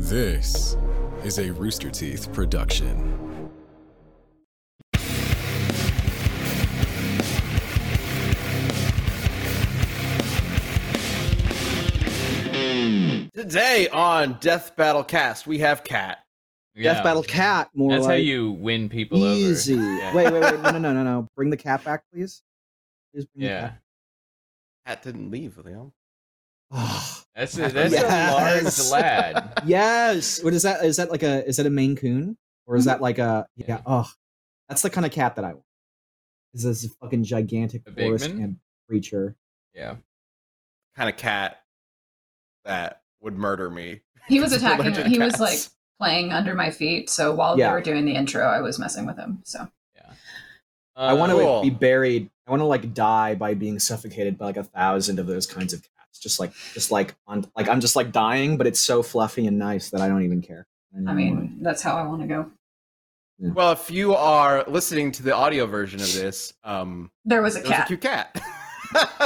This is a Rooster Teeth production. Today on Death Battle Cast, we have Cat. Death Battle Cat. More That's like how you win people easy. over. Yeah. Wait, wait, wait. No, no, no, no, no. Bring the cat back, please. Please bring Yeah. the cat. Cat didn't leave, Liam. Oh, That's a, that's Yes. a large lad. yes. What is that? Is that like a? Is that a Maine Coon or is that like a? Yeah. Yeah. Oh, that's the kind of cat that I want. Is this fucking gigantic A forest Bigman? and creature? Yeah. Kind of cat that would murder me. He was attacking. allergic to He was like playing under my feet. So while Yeah. they were doing the intro, I was messing with him. So Yeah. I want to Uh, Cool. be buried. I want to like die by being suffocated by like a thousand of those kinds of cats. Just like, just like on, like I'm just like dying, but it's so fluffy and nice that I don't even care. I mean, that's how I want to go. Well, if you are listening to the audio version of this, um, There was a it was a cat. cute cat.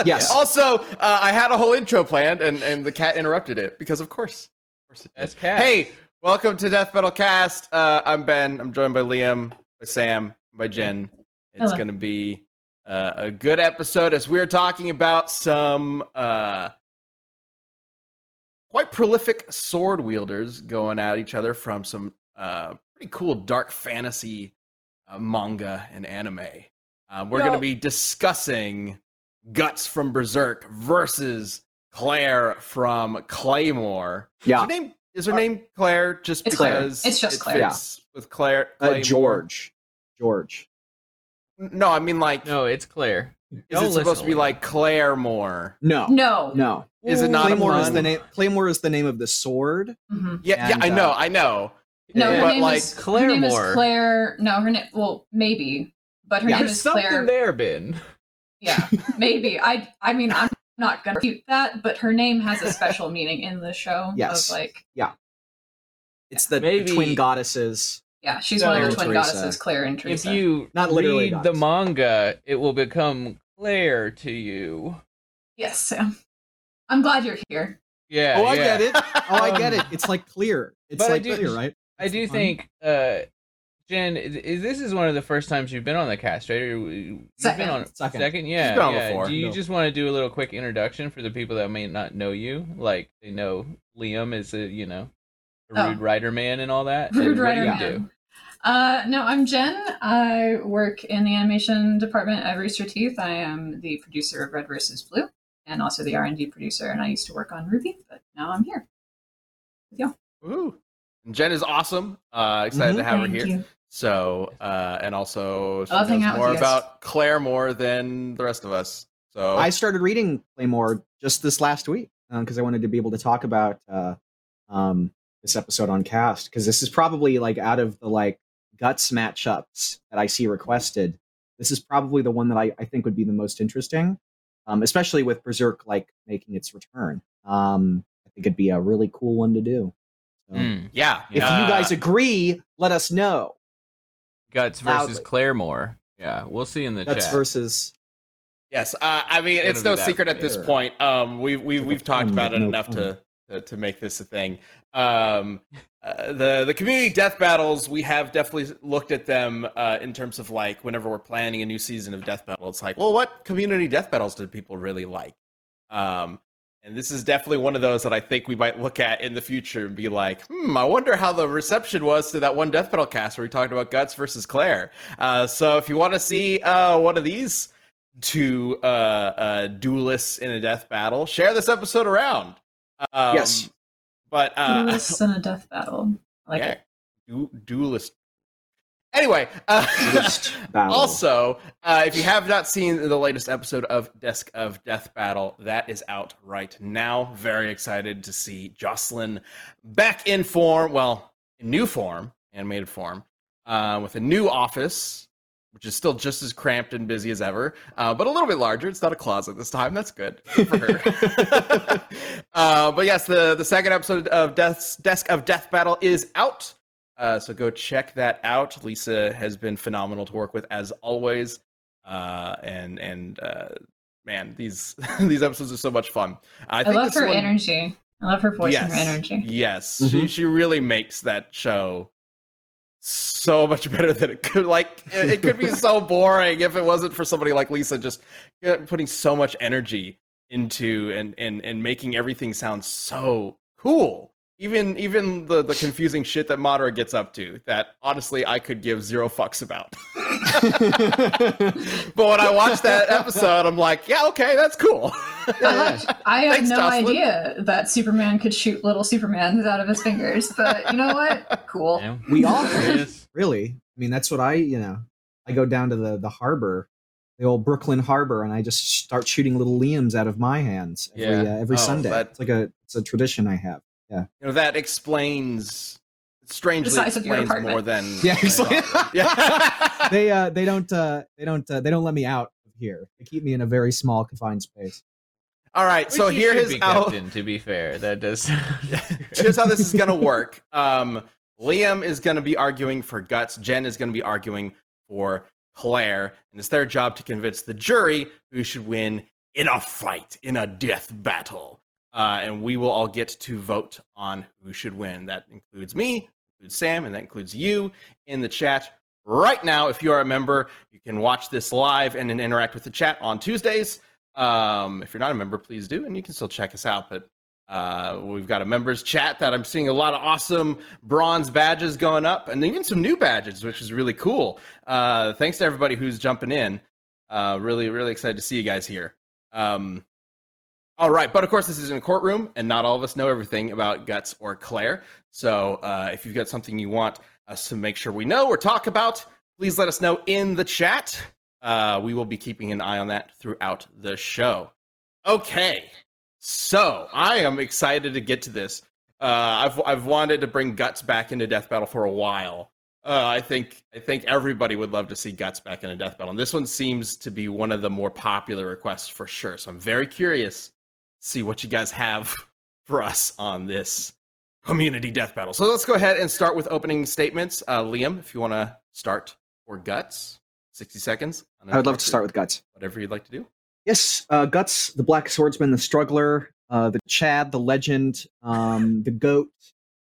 Yes. Also, uh, I had a whole intro planned, and, and the cat interrupted it because, of course, of course it did. Cat. Hey, welcome to Death Battle Cast. Uh, I'm Ben. I'm joined by Liam, by Sam, by Jen. It's Hello. going to be uh, a good episode as we're talking about some uh, quite prolific sword wielders going at each other from some uh, pretty cool dark fantasy uh, manga and anime. Uh, we're going to be discussing Guts from Berserk versus Claire from Claymore. yeah. Is her name, is her name Claire just It's Claire. because It's just it Claire. fits with Claire? Uh, Claymore? George. George. No, I mean like, No, it's Claire. Is Don't it supposed listen to be like Claire Moore? No. No. No. Is it not a Claymore is the name. Claymore is the name of the sword. hmm Yeah, yeah, I know, uh, I know. No, her but name like, is Her name is Claremore. Claire. No, her name. Well, maybe, but her Yeah. name There's is something Claire. there, Ben. Yeah, maybe. I. I mean, I'm not gonna refute that, but her name has a special meaning in the show. Yes. Of like, Yeah. It's the, the twin goddesses. yeah, she's No, one of the Teresa. twin goddesses, Claire and Teresa. If you Not literally read the manga, it will become Claire to you. Yes, Sam. I'm glad you're here. Yeah. oh, I yeah. get it. Oh, I get Um, it. It's like clear. It's but like do- clear, right? I do fun. think, uh, Jen, is, is this is one of the first times you've been on the cast, right? You've Second. Been on, Second. yeah. been on yeah. before. Do you No. just want to do a little quick introduction for the people that may not know you? Like they know Liam is a you know a Oh. rude writer man and all that. Rude and writer man. do? Uh, no, I'm Jen. I work in the animation department at Rooster Teeth. I am the producer of Red vs. Blue and also the R&D producer, and I used to work on RWBY, but now I'm here. Woo. And Jen is awesome. Uh, excited to have her here. you. So, uh, and also she I love hanging knows out more about Claymore than the rest of us. So, I started reading Claymore just this last week because I wanted to be able to talk about uh, um, this episode on cast because this is probably like out of the like guts matchups that I see requested. This is probably the one that I, I think would be the most interesting, um, especially with Berserk like making its return. Um, I think it'd be a really cool one to do. So, Mm. yeah. If uh, you guys agree, let us know. Guts versus Loudly. Claremore. Yeah, we'll see in the That's chat. versus Yes, uh, I mean It'll it's no that secret at this point. Um, we we Like a we've talked about it no enough to, to to make this a thing. Um, the the community death battles we have definitely looked at them uh, in terms of like whenever we're planning a new season of death battle, it's like, well, what community death battles did people really like? Um, and this is definitely one of those that I think we might look at in the future and be like, hmm, I wonder how the reception was to that one death battle cast where we talked about Guts versus Claire. Uh, so if you want to see uh, one of these two uh, uh, duelists in a death battle, share this episode around. Um, Yes. But uh, Duelists in a death battle. I like yeah, it. du- duelist. Anyway, uh, Duelist also, uh, if you have not seen the latest episode of Desk of Death Battle, that is out right now. Very excited to see Jocelyn back in form, well, in new form, animated form, uh, with a new office, which is still just as cramped and busy as ever, uh, but a little bit larger. It's not a closet this time. That's good Good for her. uh, but yes, the, the second episode of Death's Desk of Death Battle is out. Uh, so go check that out. Lisa has been phenomenal to work with as always. Uh, and and uh, man, these these episodes are so much fun. I, I, think love this her one- energy. I love her voice and her energy. Yes, she Mhm. she really makes that show so much better than it could. Like it, could be so boring if it wasn't for somebody like Lisa just uh, putting so much energy into and and and making everything sound so cool. Even even the the confusing shit that Madara gets up to that honestly I could give zero fucks about. but when I watched that episode, I'm like, yeah, okay, that's cool. I, I had Thanks, no Jocelyn. idea that Superman could shoot little Supermans out of his fingers, but you know what? Cool. Yeah. we all There really. I mean, that's what I, you know, I go down to the the harbor, the old Brooklyn harbor, and I just start shooting little Liams out of my hands every Yeah. uh, every Oh, Sunday. that- It's like a it's a tradition I have. You know that explains strangely The size of your explains more than Yeah, yeah. they uh they don't uh they don't uh, they don't let me out of here. They keep me in a very small confined space. all right so Which you here should is be how Captain, to be fair, that does. here's how this is gonna work um liam is gonna be arguing for guts jen is gonna be arguing for claire and it's their job to convince the jury who should win in a fight in a death battle uh, and we will all get to vote on who should win. That includes me includes sam and that includes you in the chat right now. If you are a member you can watch this live and then interact with the chat on tuesdays. Um, if you're not a member please do and you can still check us out. But uh, we've got a members chat that i'm seeing a lot of awesome bronze badges going up and even some new badges which is really cool. Uh, thanks to everybody who's jumping in. Uh, really really excited to see you guys here. Um, all right, but of course, this is in a courtroom, and not all of us know everything about Guts or Claire. So, uh, if you've got something you want us to make sure we know or talk about, please let us know in the chat. Uh, we will be keeping an eye on that throughout the show. Okay, so I am excited to get to this. Uh, I've I've wanted to bring Guts back into Death Battle for a while. Uh, I think I think everybody would love to see Guts back in a Death Battle, and this one seems to be one of the more popular requests for sure. So I'm very curious see what you guys have for us on this community Death Battle. So let's go ahead and start with opening statements. Uh, Liam, if you want to start or Guts, sixty seconds. I would love to start with Guts. whatever you'd like to do. Yes, uh, Guts, the Black Swordsman, the Struggler, uh, the Chad, the Legend, um, the Goat,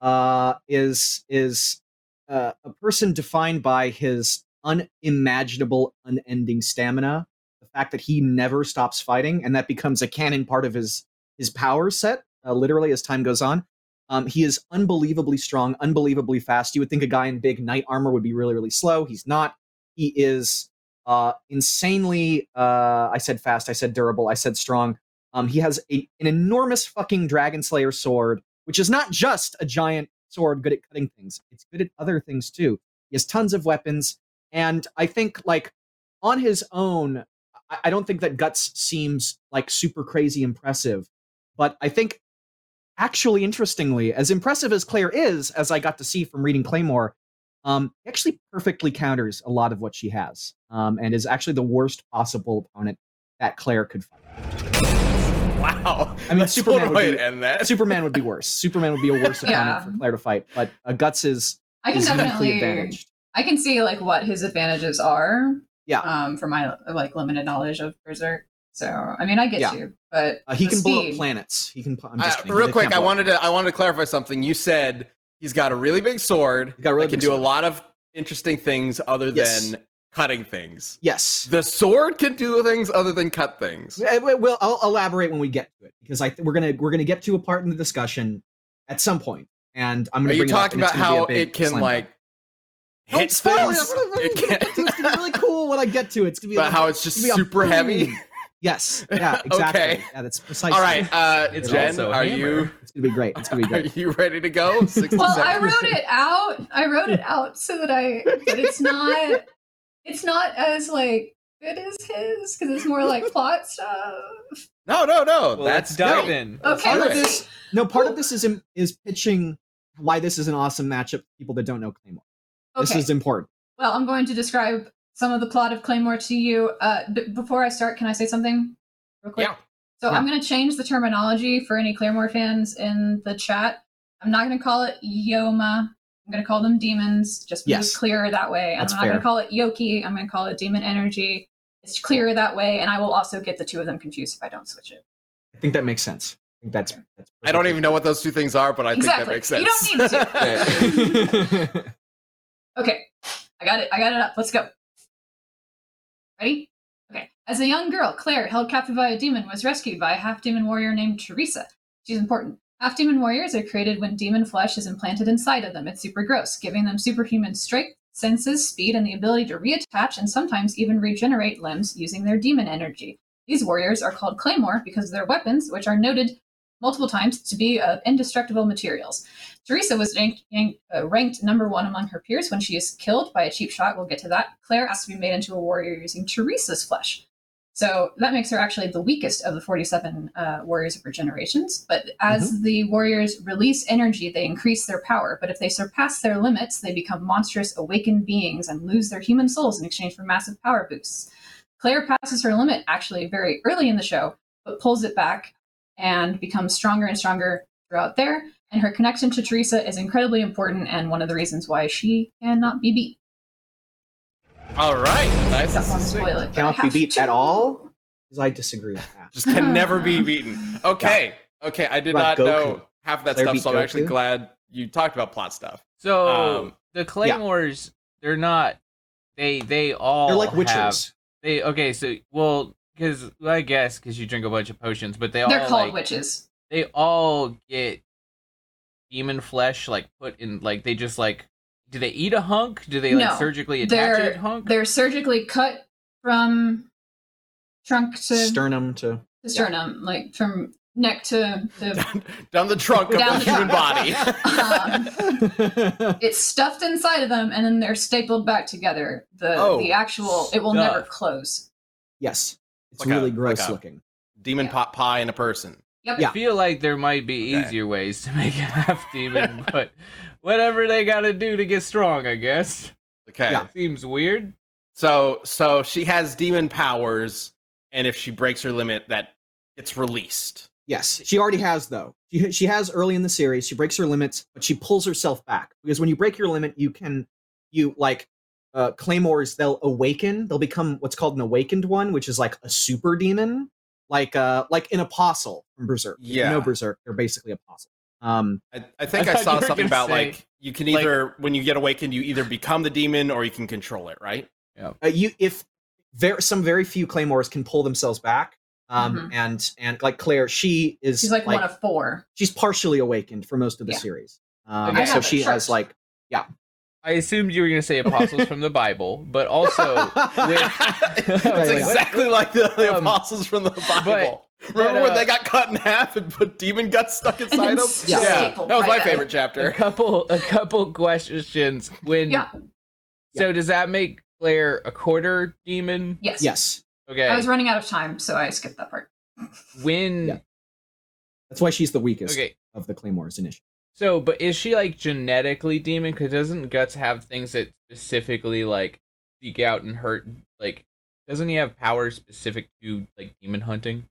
uh, is is uh, a person defined by his unimaginable, unending stamina. Fact that he never stops fighting, and that becomes a canon part of his his power set, uh, literally as time goes on. Um, he is unbelievably strong, unbelievably fast. You would think a guy in big knight armor would be really, really slow. He's not. He is uh, insanely. Uh, I said fast. I said durable. I said strong. Um, he has a, an enormous fucking Dragon Slayer sword, which is not just a giant sword good at cutting things. It's good at other things too. He has tons of weapons, and I think like on his own, I, I don't think that Guts seems like super crazy impressive, but I think actually interestingly, as impressive as Claire is, as I got to see from reading Claymore, um, actually perfectly counters a lot of what she has, um, and is actually the worst possible opponent that Claire could fight. Wow. I mean, That's Superman one would be- end that. Superman would be worse. Superman would be a worse opponent Yeah. for Claire to fight, but uh, Guts is, I can is definitely, advantaged. I can see like what his advantages are. Yeah. Um, from my like limited knowledge of Berserk. So I mean, I get Yeah. you, but Uh, he the can blow up planets. He can. I'm Uh, just kidding. real He quick, I blow up wanted to. I wanted to clarify something. You said he's got a really big sword. He's got really can big do a lot of interesting things other Yes. than cutting things. Yes. The sword can do things other than cut things. Uh, we- Well, I'll elaborate when we get to it because I th- we're gonna we're gonna get to a part in the discussion at some point, and I'm gonna you bring it talking and it's about gonna be a how it can like dunk. hit Don't spoil it. It It's gonna be really cool when I get to it. It's gonna be but like- how it's just it's gonna a super heavy. Yes. Yeah. Exactly. Okay. Yeah. That's precisely. All right, uh, It's Jen, also are you It's gonna be great. It's gonna be great. are you ready to go? 60 Well, I wrote it out. I wrote it out so that I, but it's not, it's not as like good as his because it's more like plot stuff. No, no, no. Well, that's let's dive no. in. Okay, part of this no part of this is im- is pitching why this is an awesome matchup for people that don't know Claymore. This is important. Well, I'm going to describe some of the plot of Claymore to you. Uh, b- before I start, can I say something real quick? Yeah. So Yeah. I'm going to change the terminology for any Claymore fans in the chat. I'm not going to call it Yoma. I'm going to call them demons, just because Yes. it's clearer that way. And That's I'm not going to call it Yoki. I'm going to call it demon energy. It's clearer that way, and I will also get the two of them confused if I don't switch it. I think that makes sense. I think that's. that's I don't even know what those two things are, but I Exactly. think that makes sense. You don't need to. Okay, I got it. I got it up. Let's go. Ready? Okay. As a young girl, Claire, held captive by a demon, was rescued by a half demon warrior named Teresa. She's important. Half demon warriors are created when demon flesh is implanted inside of them. It's super gross, giving them superhuman strength, senses, speed, and the ability to reattach and sometimes even regenerate limbs using their demon energy. These warriors are called Claymore because of their weapons, which are noted multiple times to be of indestructible materials. Teresa was ranked, uh, ranked number one among her peers when she is killed by a cheap shot. We'll get to that. Claire has to be made into a warrior using Teresa's flesh. So that makes her actually the weakest of the 47 uh, warriors of her generations. But as the warriors release energy, they increase their power. But if they surpass their limits, they become monstrous awakened beings and lose their human souls in exchange for massive power boosts. Claire passes her limit actually very early in the show, but pulls it back and becomes stronger and stronger throughout there. And her connection to Teresa is incredibly important and one of the reasons why she cannot be beat. All right, nice. Don't want to spoil it. I Cannot be beat to. at all? Because I disagree with that. Just can never be beaten. Okay, okay. I did What not about know half of that Claire stuff, so I'm actually glad you talked about plot stuff. So Um, the claymores, they're not. They they all They're like have- witches. they okay. So well, because I guess because you drink a bunch of potions, but they all They're all called like, witches. they all get demon flesh like put in like they just like do they eat a hunk? Do they like No, surgically attach they're- a hunk? They're surgically cut from trunk to, Sternum to. to sternum, like from neck to, to Down the trunk of Down the the human trunk. body. Um, it's stuffed inside of them and then they're stapled back together. The Oh, the actual it will never close. yes. It's Like really like gross a- looking. Demon Yeah. pot pie in a person. Yep. Yeah. I feel like there might be Okay. easier ways to make a half demon, but whatever they gotta do to get strong, I guess. Okay. Yeah. Seems weird. So so she has demon powers, and if she breaks her limit, that gets released. Yes, she already has though. She she has early in the series. She breaks her limits, but she pulls herself back because when you break your limit, you can you like uh, claymores. They'll awaken. They'll become what's called an awakened one, which is like a super demon, like uh like an apostle from Berserk. You Yeah. know Berserk. They're basically apostle. Um, I, I think I I, saw something about say, like you can like- either when you get awakened, you either become the demon or you can control it, right? uh, you if there some very few claymores can pull themselves back. Um, Mhm. and and like Claire, she is She's like, one of four. she's partially awakened for most of the Yeah. series. Um, Okay. So she chart. has like I assumed you were gonna say apostles from the Bible, but also it's Right, exactly like the, the Um, apostles from the Bible. but, Remember when uh, they got cut in half and put demon guts stuck inside then them? s- Yeah. that was my back. favorite a chapter. couple a couple questions when Yeah. so does that make Claire a quarter demon? Yes. yes. Okay. I was running out of time, so I skipped that part. when Yeah. That's why she's the weakest okay. of the claymores initially. So, but is she like genetically demon? Because doesn't Guts have things that specifically like seek out and hurt? Like, doesn't he have powers specific to like demon hunting?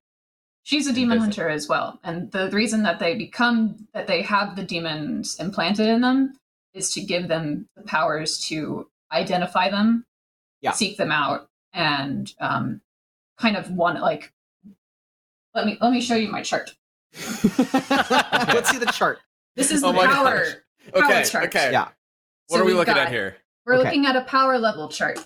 She's a And demon does it- hunter as well. And the reason that they become that they have the demons implanted in them is to give them the powers to identify them, Yeah. seek them out, and um, kind of want like let me let me show you my chart. Let's see the chart. This is Oh the my power. gosh. power Okay, chart. okay. Yeah. What So are we looking got- at here? We're Okay. looking at a power level chart.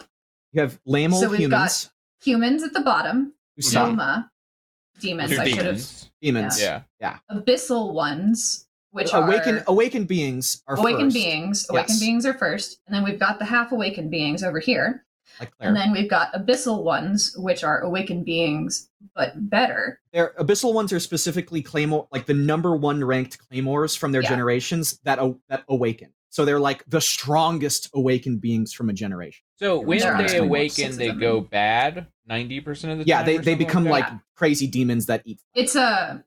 You have lamal So we've humans, Humans at the bottom, Yoma, mhm. demons. Two I should have Demons. Yeah. Yeah. abyssal ones, which awakened are awakened beings are awakened first, beings. Awakened Yes. beings are first, and then we've got the half awakened beings over here, like and then we've got abyssal ones, which are awakened beings but better. Their abyssal ones are specifically claymore, like the number one ranked claymores from their Yeah. generations that a- that awaken. So they're like the strongest awakened beings from a generation. So when There they awaken, of they go bad ninety percent of the Yeah, time. they they become that? like that. crazy demons that eat. It's a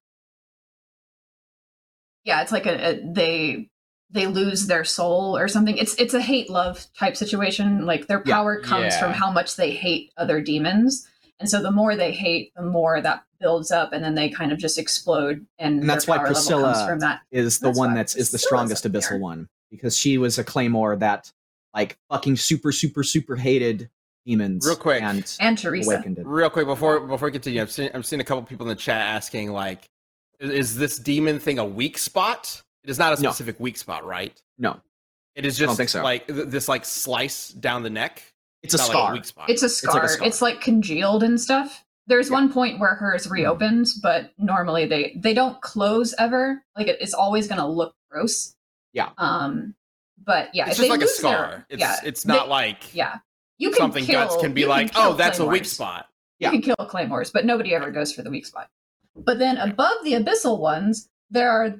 yeah, it's like a, a they they lose their soul or something. It's it's a hate love type situation. Like their Yeah. power comes Yeah. from how much they hate other demons. And so the more they hate, the more that builds up, and then they kind of just explode. And, And that's why Priscilla comes from that. Is the That's one why that's is the strongest abyssal there. one because she was a claymore that like fucking super super super hated demons. Real quick. and And Teresa. awakened it. Real quick before before we continue, I've seen I've seen a couple people in the chat asking like, Is, is this demon thing a weak spot? It is not a No. specific weak spot, right? No, It is just so. like th- this like slice down the neck. it's a not scar. Like a weak spot. It's a like a scar. It's, like congealed and stuff. There's Yeah. one point where hers reopens, but normally they they don't close ever. Like it, it's always going to look gross. Yeah. Um. But yeah, it's just like a scar. their- it's yeah, it's they- not like yeah. You can something kill, guts can be like, kill oh, that's a weak spot. Yeah. You can kill claymores, but nobody ever goes for the weak spot. But then above the abyssal ones, there are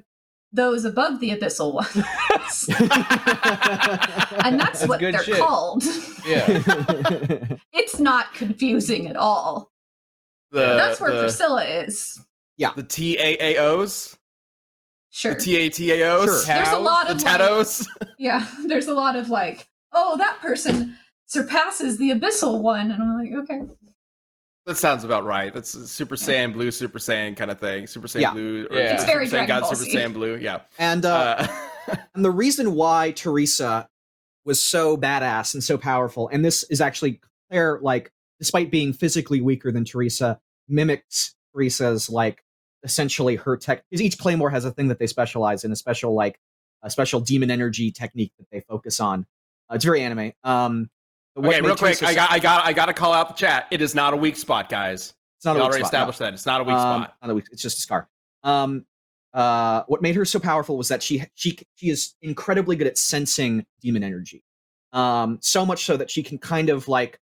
those above the abyssal ones, and that's, That's what they're shit. called. Yeah. It's not confusing at all. The, that's where the, Priscilla is. Yeah. The TAAOs, Sure. the TATAOs, Sure. There's a lot the of like, yeah. There's a lot of like, oh, that person surpasses the abyssal one, and I'm like, okay. That sounds about right. That's Super Saiyan Blue, Super Saiyan kind of thing. Super Saiyan Yeah. Blue, or Yeah. It's very Super Saiyan God, Super Saiyan Blue. Yeah. and uh, Uh, and the reason why Teresa was so badass and so powerful, and this is actually Claire, like, despite being physically weaker than Teresa, mimics Teresa's like essentially her tech. Because each claymore has a thing that they specialize in, a special like a special demon energy technique that they focus on. Uh, it's very anime. Um, but what okay, real quick, I got, I got, I got to call out the chat. It is not a weak spot, guys. It's not we a weak already spot, no. established that it's not a weak Um, spot. Not a weak. It's just a scar. Um, uh, what made her so powerful was that she she she is incredibly good at sensing demon energy. Um, so much so that she can kind of like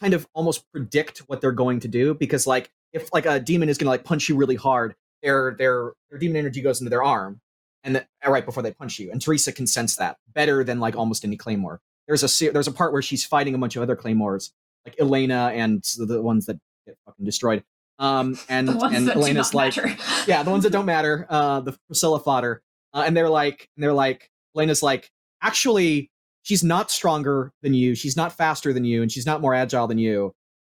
kind of almost predict what they're going to do because like if like a demon is going to like punch you really hard, their their their demon energy goes into their arm and then right before they punch you. And Teresa can sense that better than like almost any claymore. There's a there's a part where she's fighting a bunch of other claymores like Elena and the, ones that get fucking destroyed. Um, and and Elena's like, yeah, the ones that don't matter, uh, the Priscilla fodder, uh, and they're like, and they're like, Elena's like, actually, she's not stronger than you, she's not faster than you, and she's not more agile than you.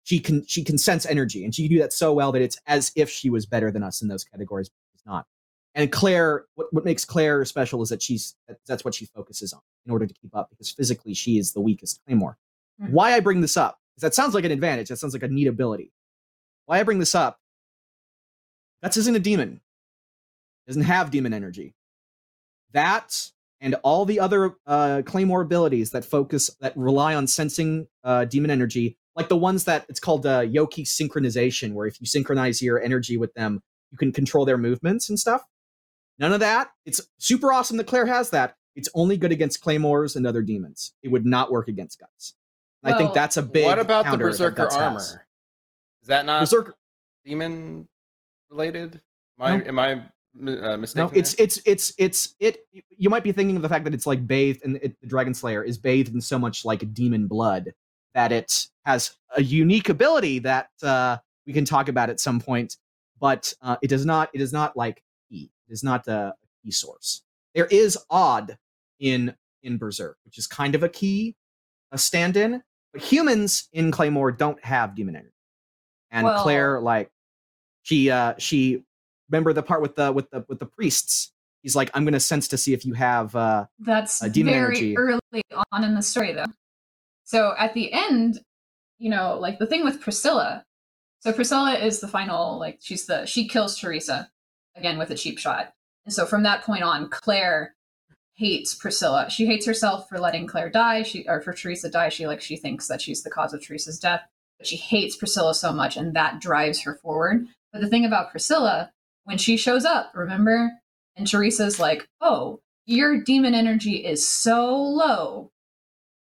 She can she can sense energy, and she can do that so well that it's as if she was better than us in those categories. But she's not. And Claire, what, what makes Claire special is that she's that's what she focuses on in order to keep up, because physically she is the weakest Claymore. Mhm. Why I bring this up? Because that sounds like an advantage. That sounds like a neat ability. Why I bring this up? Guts isn't a demon. Doesn't have demon energy. That and all the other uh, claymore abilities that focus that rely on sensing uh, demon energy, like the ones that it's called uh, Yoki synchronization, where if you synchronize your energy with them, you can control their movements and stuff. None of that. It's super awesome that Claire has that. It's only good against claymores and other demons. It would not work against guts. And I think that's a big. what about the counter that Berserker Guts has. armor? Is that not Berserker demon related? Am I, No. am I uh, mistaken? No, it's it's it's it's it. You might be thinking of the fact that it's like bathed, and the Dragon Slayer is bathed in so much like demon blood that it has a unique ability that uh, we can talk about at some point. But uh, it does not. It is not like ki. It is not a ki source. There is Od in in Berserk, which is kind of a ki, a stand-in. But humans in Claymore don't have demon energy, and Well- Claire like she uh she remember the part with the with the with the priests he's like i'm gonna sense to see if you have uh That's Uh, demon very energy. early on in the story, though. So at the end, you know, like the thing with Priscilla. So Priscilla is the final, like she's the she kills Teresa again with a cheap shot, and so from that point on, Claire hates Priscilla. She hates herself for letting Claire die. She or for Teresa die. She like she thinks that she's the cause of Teresa's death, but she hates Priscilla so much, and that drives her forward. But the thing about Priscilla, when she shows up, remember, and Teresa's like, "Oh, your demon energy is so low.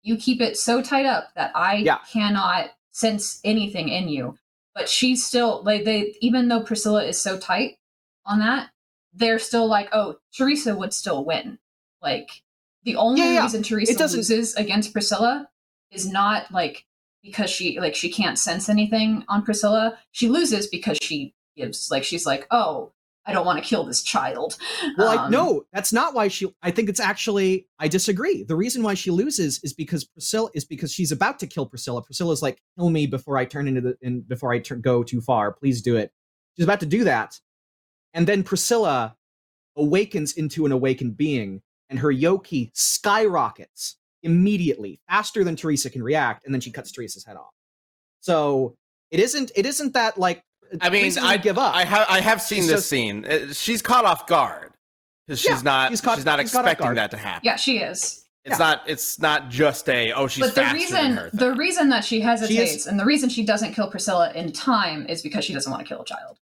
You keep it so tight up that I Yeah. cannot sense anything in you." But she's still like they even though Priscilla is so tight on that, they're still like, "Oh, Teresa would still win." Like the only Yeah, yeah. reason Teresa loses against Priscilla is not like because she like she can't sense anything on Priscilla. She loses because she gives like she's like, "Oh, I don't want to kill this child." well I, Um, no that's not why she i think it's actually i disagree the reason why she loses is because priscilla is because she's about to kill priscilla priscilla's like kill me before i turn into the in, before i turn, go too far please do it she's about to do that and then priscilla awakens into an awakened being and her yoki skyrockets immediately faster than teresa can react and then she cuts teresa's head off so it isn't it isn't that like I mean, I give up. I have I have seen She's this just- scene. Uh, She's caught off guard because she's Yeah, not she's she's, caught- not she's caught expecting that to happen. Yeah, she is. It's Yeah. not it's not just a oh she's but the faster than reason her. the reason that she hesitates is- and the reason she doesn't kill Priscilla in time is because she doesn't want to kill a child.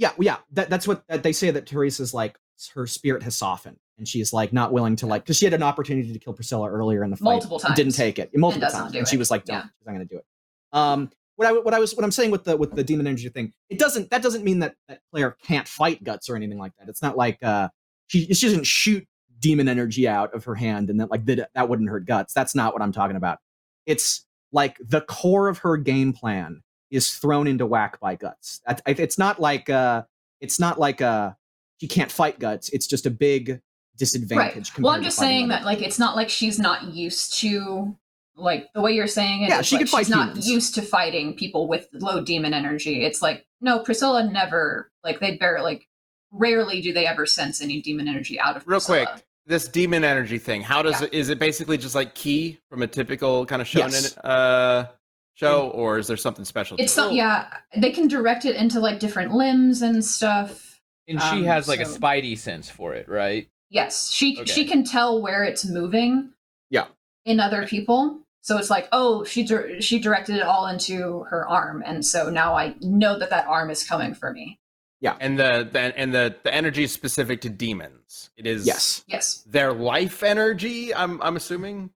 Yeah, yeah. That, that's what that they say that Teresa's like her spirit has softened and she's like not willing to like because she had an opportunity to kill Priscilla earlier in the fight, Multiple times, didn't take it multiple not times, and she was like, "Don't, Yeah. she's not going to do it." Um, what I what I was what I'm saying with the with the demon energy thing, it doesn't that doesn't mean that that Claire can't fight guts or anything like that. It's not like uh she she doesn't shoot demon energy out of her hand and then like that that wouldn't hurt guts. That's not what I'm talking about. It's like the core of her game plan is thrown into whack by guts. It's not like uh it's not like uh she can't fight guts. It's just a big disadvantage. Right. Well, I'm just saying that like it's not like she's not used to like the way you're saying it. Yeah, she like, can fight she's not used to fighting people with low demon energy. It's like no, Priscilla never like they barely like rarely do they ever sense any demon energy out of Real Priscilla. quick, this demon energy thing. How does Yeah. it? Is it basically just like ki from a typical kind of shonen Yes. uh, show, or is there something special? It's to some, yeah, they can direct it into like different limbs and stuff. And she Um, has like a spidey sense for it, right? Yes, she Okay. she can tell where it's moving. Yeah. In other people, so it's like, oh, she dir- she directed it all into her arm, and so now I know that that arm is coming for me. Yeah. And the, the and the the energy is specific to demons. It is Yes. Yes, their life energy. I'm I'm assuming,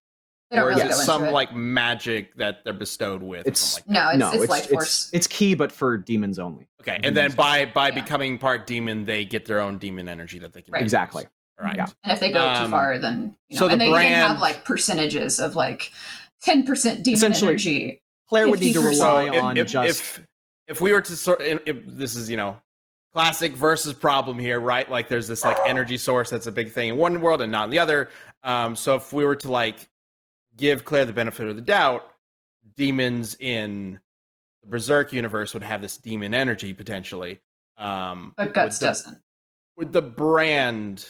they don't or is it some it. like magic that they're bestowed with? It's- like no, it's, no, it's, it's life it's, force. it's ki, but for demons only. that? okay, and then by by Yeah. becoming part demon, they get their own demon energy that they can Right. use. Exactly. Right. Yeah. and if they go too um, far, then you know, so the and they even brand- have like percentages of like ten percent demon Essentially, energy. Claire would need to rely So on if, just if if we were to sort, if, if this is you know classic versus problem here, right? Like there's this like energy source that's a big thing in one world and not in the other. Um, so if we were to like give Claire the benefit of the doubt, demons in the Berserk universe would have this demon energy potentially. Um, But guts would the, doesn't. Would the brand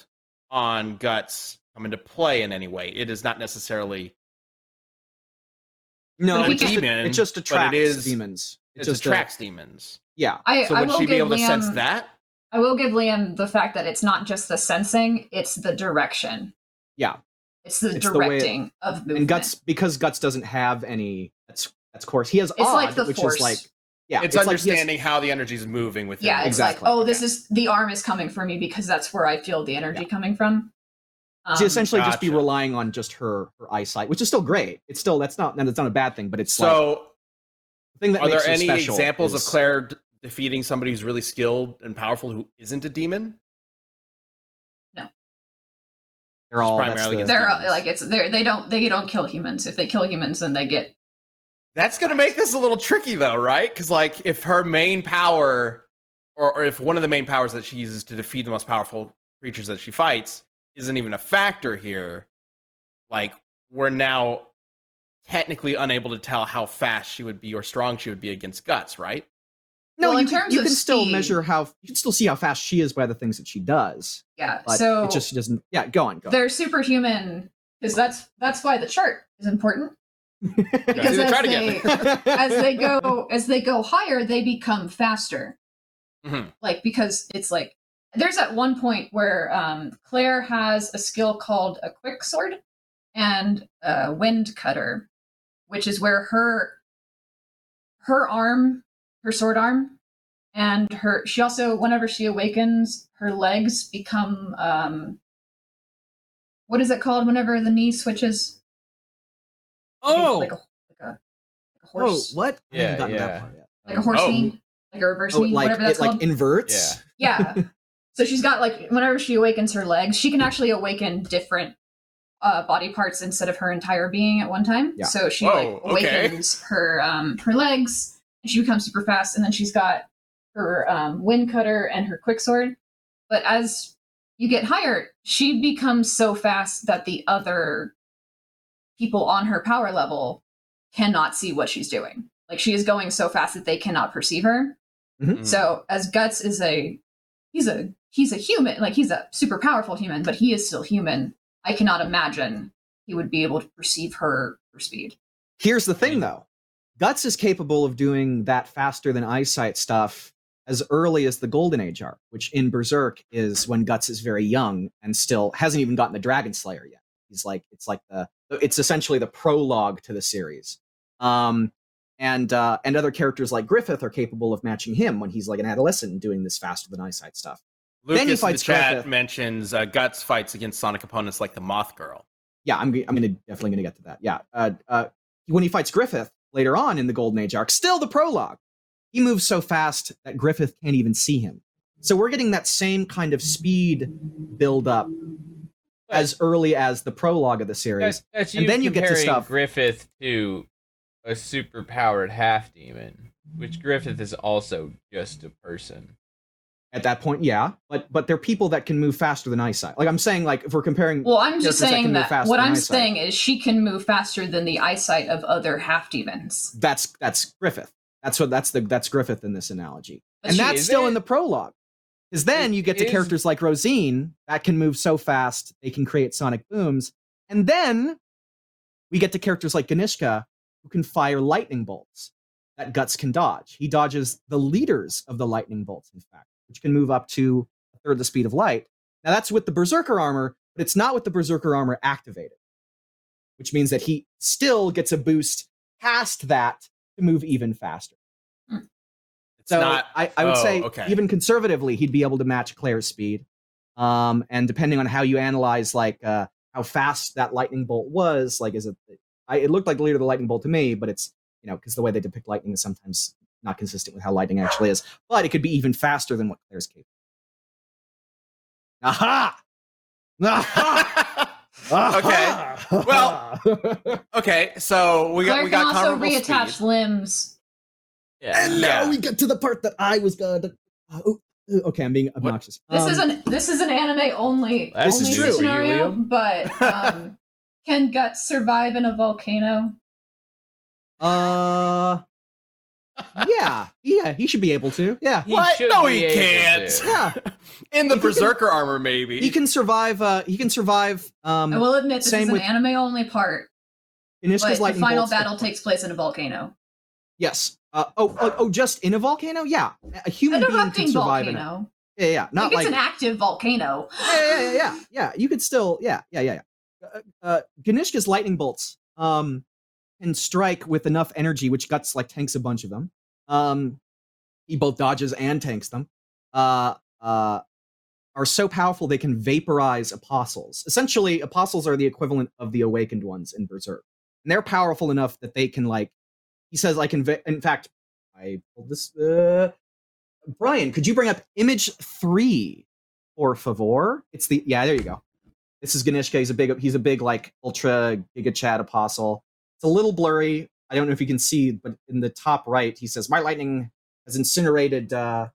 on guts come into play in any way? It is not necessarily. no, But it just, can- it just attracts is- demons. It It just just attracts demons. yeah. I, So I would will she be give able to sense that? I will give Liam the fact that it's not just the sensing; it's the direction. Yeah. It's the It's the way it- directing of movement. And guts because guts doesn't have any. That's that's course. He has It's odd, like the which force. is like yeah. it's, like he has- understanding how the energy is moving with. yeah, it's Exactly. like, oh, this is the arm is coming for me because that's where I feel the energy coming from. Um, to essentially just be relying on just her her eyesight, which is still great. It's still that's not that's not a bad thing, but it's like So, the thing that are there makes her any examples is- of Claire d- defeating somebody who's really skilled and powerful who isn't a demon? They're all primarily that's the- against they're demons. like it's they're they don't they don't kill humans. If they kill humans, then they get That's going to make this a little tricky, though, right? Because, like, if her main power, or, or if one of the main powers that she uses to defeat the most powerful creatures that she fights isn't even a factor here, like, we're now technically unable to tell how fast she would be or strong she would be against guts, right? No, Well, you in can, terms you of can still measure how you can still see how fast she is by the things that she does. yeah. But so it just she doesn't. Yeah, go on, go. they're superhuman because that's that's why the chart is important. Because See, they as try to they, get as they go as they go higher, they become faster. Mhm. Like because it's like there's at one point where um, Claire has a skill called a quick sword and a wind cutter, which is where her her arm, her sword arm, and her she also whenever she awakens, her legs become um, what is it called whenever the knee switches? oh, like a, like a, like a oh, horse, what? I Yeah, haven't gotten yeah. that part yet. like a horse Oh. knee, like a reverse Oh, knee, like whatever that's it like called. inverts. Yeah. yeah. So she's got like whenever she awakens her legs, she can actually awaken different uh, body parts instead of her entire being at one time. Yeah. So she Whoa, like okay. awakens her um her legs and she becomes super fast, and then she's got her um, wind cutter and her quick sword. But as you get higher, she becomes so fast that the other people on her power level cannot see what she's doing. Like she is going so fast that they cannot perceive her. Mhm. So as Guts is a he's a he's a human, like he's a super powerful human, but he is still human. I cannot imagine he would be able to perceive her for speed. Here's the thing, though. Guts is capable of doing that faster than eyesight stuff as early as the Golden Age arc, which in Berserk is when Guts is very young and still hasn't even gotten the Dragon Slayer yet. He's like it's like the it's essentially the prologue to the series. Um, and uh, and other characters like Griffith are capable of matching him when he's like an adolescent doing this faster than eyesight stuff. Lucas Then he in the fights chat Griffith. mentions uh, Guts fights against Sonic opponents like the Moth Girl. Yeah, I'm I'm gonna definitely gonna get to that. Yeah, uh, uh, when he fights Griffith later on in the Golden Age arc, still the prologue, he moves so fast that Griffith can't even see him. So we're getting that same kind of speed build up as early as the prologue of the series. That's, that's And then you get to stuff- Griffith to a super powered half demon, which Griffith is also just a person. At that point, yeah, but but they're people that can move faster than eyesight. Like I'm saying, like if we're comparing, Well, I'm just characters that saying that. What I'm eyesight. saying is she can move faster than the eyesight of other half demons. that's that's Griffith. That's what that's the that's Griffith in this analogy. But and that's still it? in the prologue. Because then It you get to is- characters like Rosine that can move so fast they can create sonic booms. And then we get to characters like Ganishka who can fire lightning bolts that Guts can dodge. He dodges the leaders of the lightning bolts, in fact, which can move up to a third the speed of light. Now that's with the Berserker armor, but it's not with the Berserker armor activated, which means that he still gets a boost past that to move even faster. It's So not. I, I would oh, say, okay. even conservatively, he'd be able to match Claire's speed. Um, and depending on how you analyze, like uh, how fast that lightning bolt was, like is it? I, it looked like the leader of the lightning bolt to me, but it's you know because the way they depict lightning is sometimes not consistent with how lightning actually is. But it could be even faster than what Claire's capable. Aha! Aha! Okay. Well, okay, so we got Claire we can also reattach speed. limbs. Yeah. and Yeah. now we get to the part that I was gonna. oh, okay, I'm being obnoxious. This Um, is an this is an anime only That's only true. scenario, Liam. but um, can Guts survive in a volcano? Uh, yeah, yeah, he should be able to. Yeah, He What? No, he can't. yeah, In the He can- Berserker armor, maybe. he can survive. Uh, he can survive. Um, I will admit this same is an with- anime only part, Inishka's but the lightning final bolts- battle takes place in a volcano. Yes. Uh, oh, oh, oh, just in a volcano? Yeah, a human An being can erupting survive in volcano. it. Yeah, yeah, not like it's like an active volcano. yeah, yeah, yeah, yeah, yeah. You could still, yeah, yeah, yeah, yeah. Uh, uh, Ganishka's lightning bolts um can strike with enough energy, which guts like tanks a bunch of them. Um, he both dodges and tanks them. Uh, uh, are so powerful they can vaporize apostles. Essentially, apostles are the equivalent of the awakened ones in Berserk, and they're powerful enough that they can like. He says, "I can." In fact, I pulled this. Uh, Brian, could you bring up image three, por favor? It's the yeah. There you go. This is Ganishka. He's a big. He's a big like ultra giga chat apostle. It's a little blurry. I don't know if you can see, but in the top right, he says, "My lightning has incinerated uh,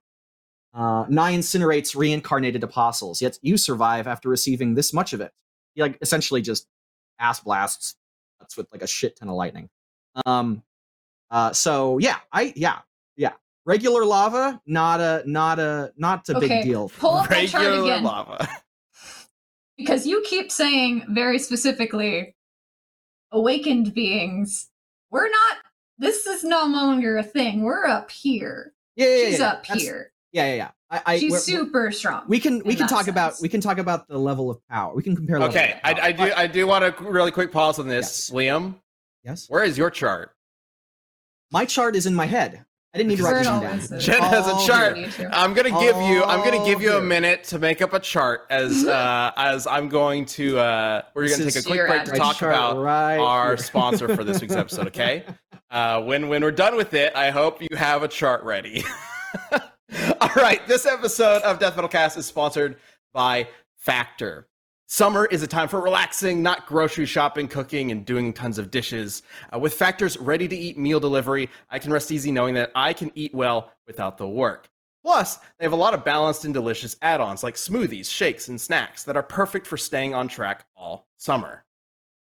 uh, nine incinerates reincarnated apostles. Yet you survive after receiving this much of it." He like essentially just ass blasts nuts with like a shit ton of lightning. Um. Uh. So yeah, I yeah yeah regular lava, not a not a not a Okay, big deal. Pull up that chart again lava. because you keep saying very specifically, awakened beings. We're not. This is no longer a thing. We're up here. Yeah, yeah, yeah, She's yeah. up That's- here. Yeah, yeah, yeah. I, I, She's we're- super strong. we can we can that talk about we can talk about the level of power. We can compare. Okay, I. I do. I do want to really quick pause on this, Yes. Liam. yes, Where is your chart? my chart is in my head. I didn't need to write this it down. always is. Jen has a chart. I'm gonna give you. I'm gonna give you a minute to make up a chart as uh, as I'm going to. Uh, we're This gonna take a quick break to talk about right our sponsor for this week's episode. Okay. Uh, when when we're done with it, I hope you have a chart ready. All right, this episode of Death Battle Cast is sponsored by Factor. Summer is a time for relaxing, not grocery shopping, cooking, and doing tons of dishes. Uh, with Factor's ready to eat meal delivery, I can rest easy knowing that I can eat well without the work. Plus, they have a lot of balanced and delicious add ons like smoothies, shakes, and snacks that are perfect for staying on track all summer.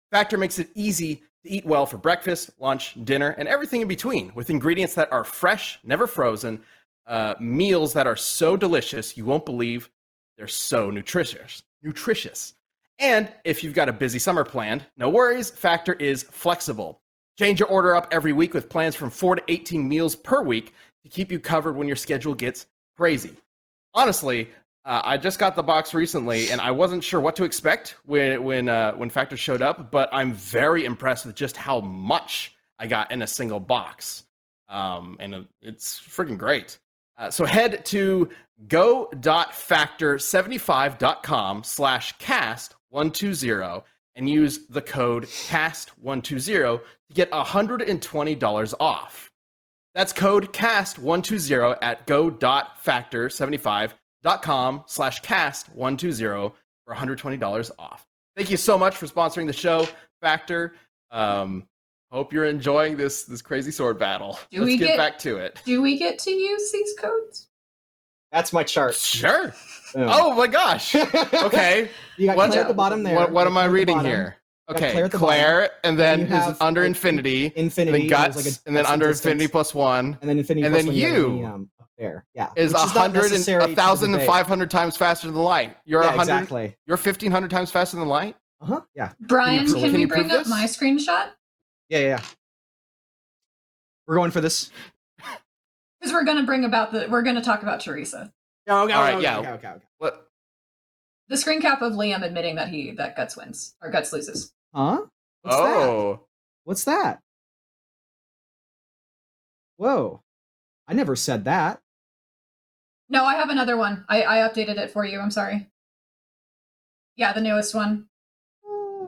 Factor makes it easy to eat well for breakfast, lunch, dinner, and everything in between with ingredients that are fresh, never frozen, uh, meals that are so delicious you won't believe they're so nutritious. Nutritious. And if you've got a busy summer planned, no worries, Factor is flexible. Change your order up every week with plans from 4 to 18 meals per week to keep you covered when your schedule gets crazy. Honestly, uh, I just got the box recently, and I wasn't sure what to expect when when uh, when Factor showed up. But I'm very impressed with just how much I got in a single box, um, and it's freaking great. Uh, so head to go.factor75.com slash cast 120 and use the code cast120 to get $120 off. That's code cast120 at go.factor75.com slash cast120 for $120 off. Thank you so much for sponsoring the show, Factor. Um, hope you're enjoying this this crazy sword battle. Do Let's we get get- back to it. Do we get to use these codes? That's my chart. Sure. Boom. Oh my gosh. Okay. you got What- Claire at the bottom there. What, what am I Claire at the reading here? Okay, Claire the Claire, and then you is have, under like, infinity, Infinity. and then guts, there's like a- and then under distance, infinity plus one and then infinity. One. And plus then one, got you the, um, there. Yeah, is a hundred and a to thousand the and debate. five hundred times faster than light. You're a Yeah, hundred. exactly. You're fifteen hundred times faster than light. Uh huh. Yeah. Brian, prove- can, can we you bring up this? my screenshot? Yeah. Yeah. yeah. We're going for this. Because we're gonna bring about the we're gonna talk about Teresa. Oh, okay, All right, okay, yeah. Okay, okay, okay. What? The screen cap of Liam admitting that he that Guts wins or Guts loses. Huh? What's that? oh, What's that? Whoa. I never said that. No, I have another one. I, I updated it for you. I'm sorry. Yeah, the newest one. Uh.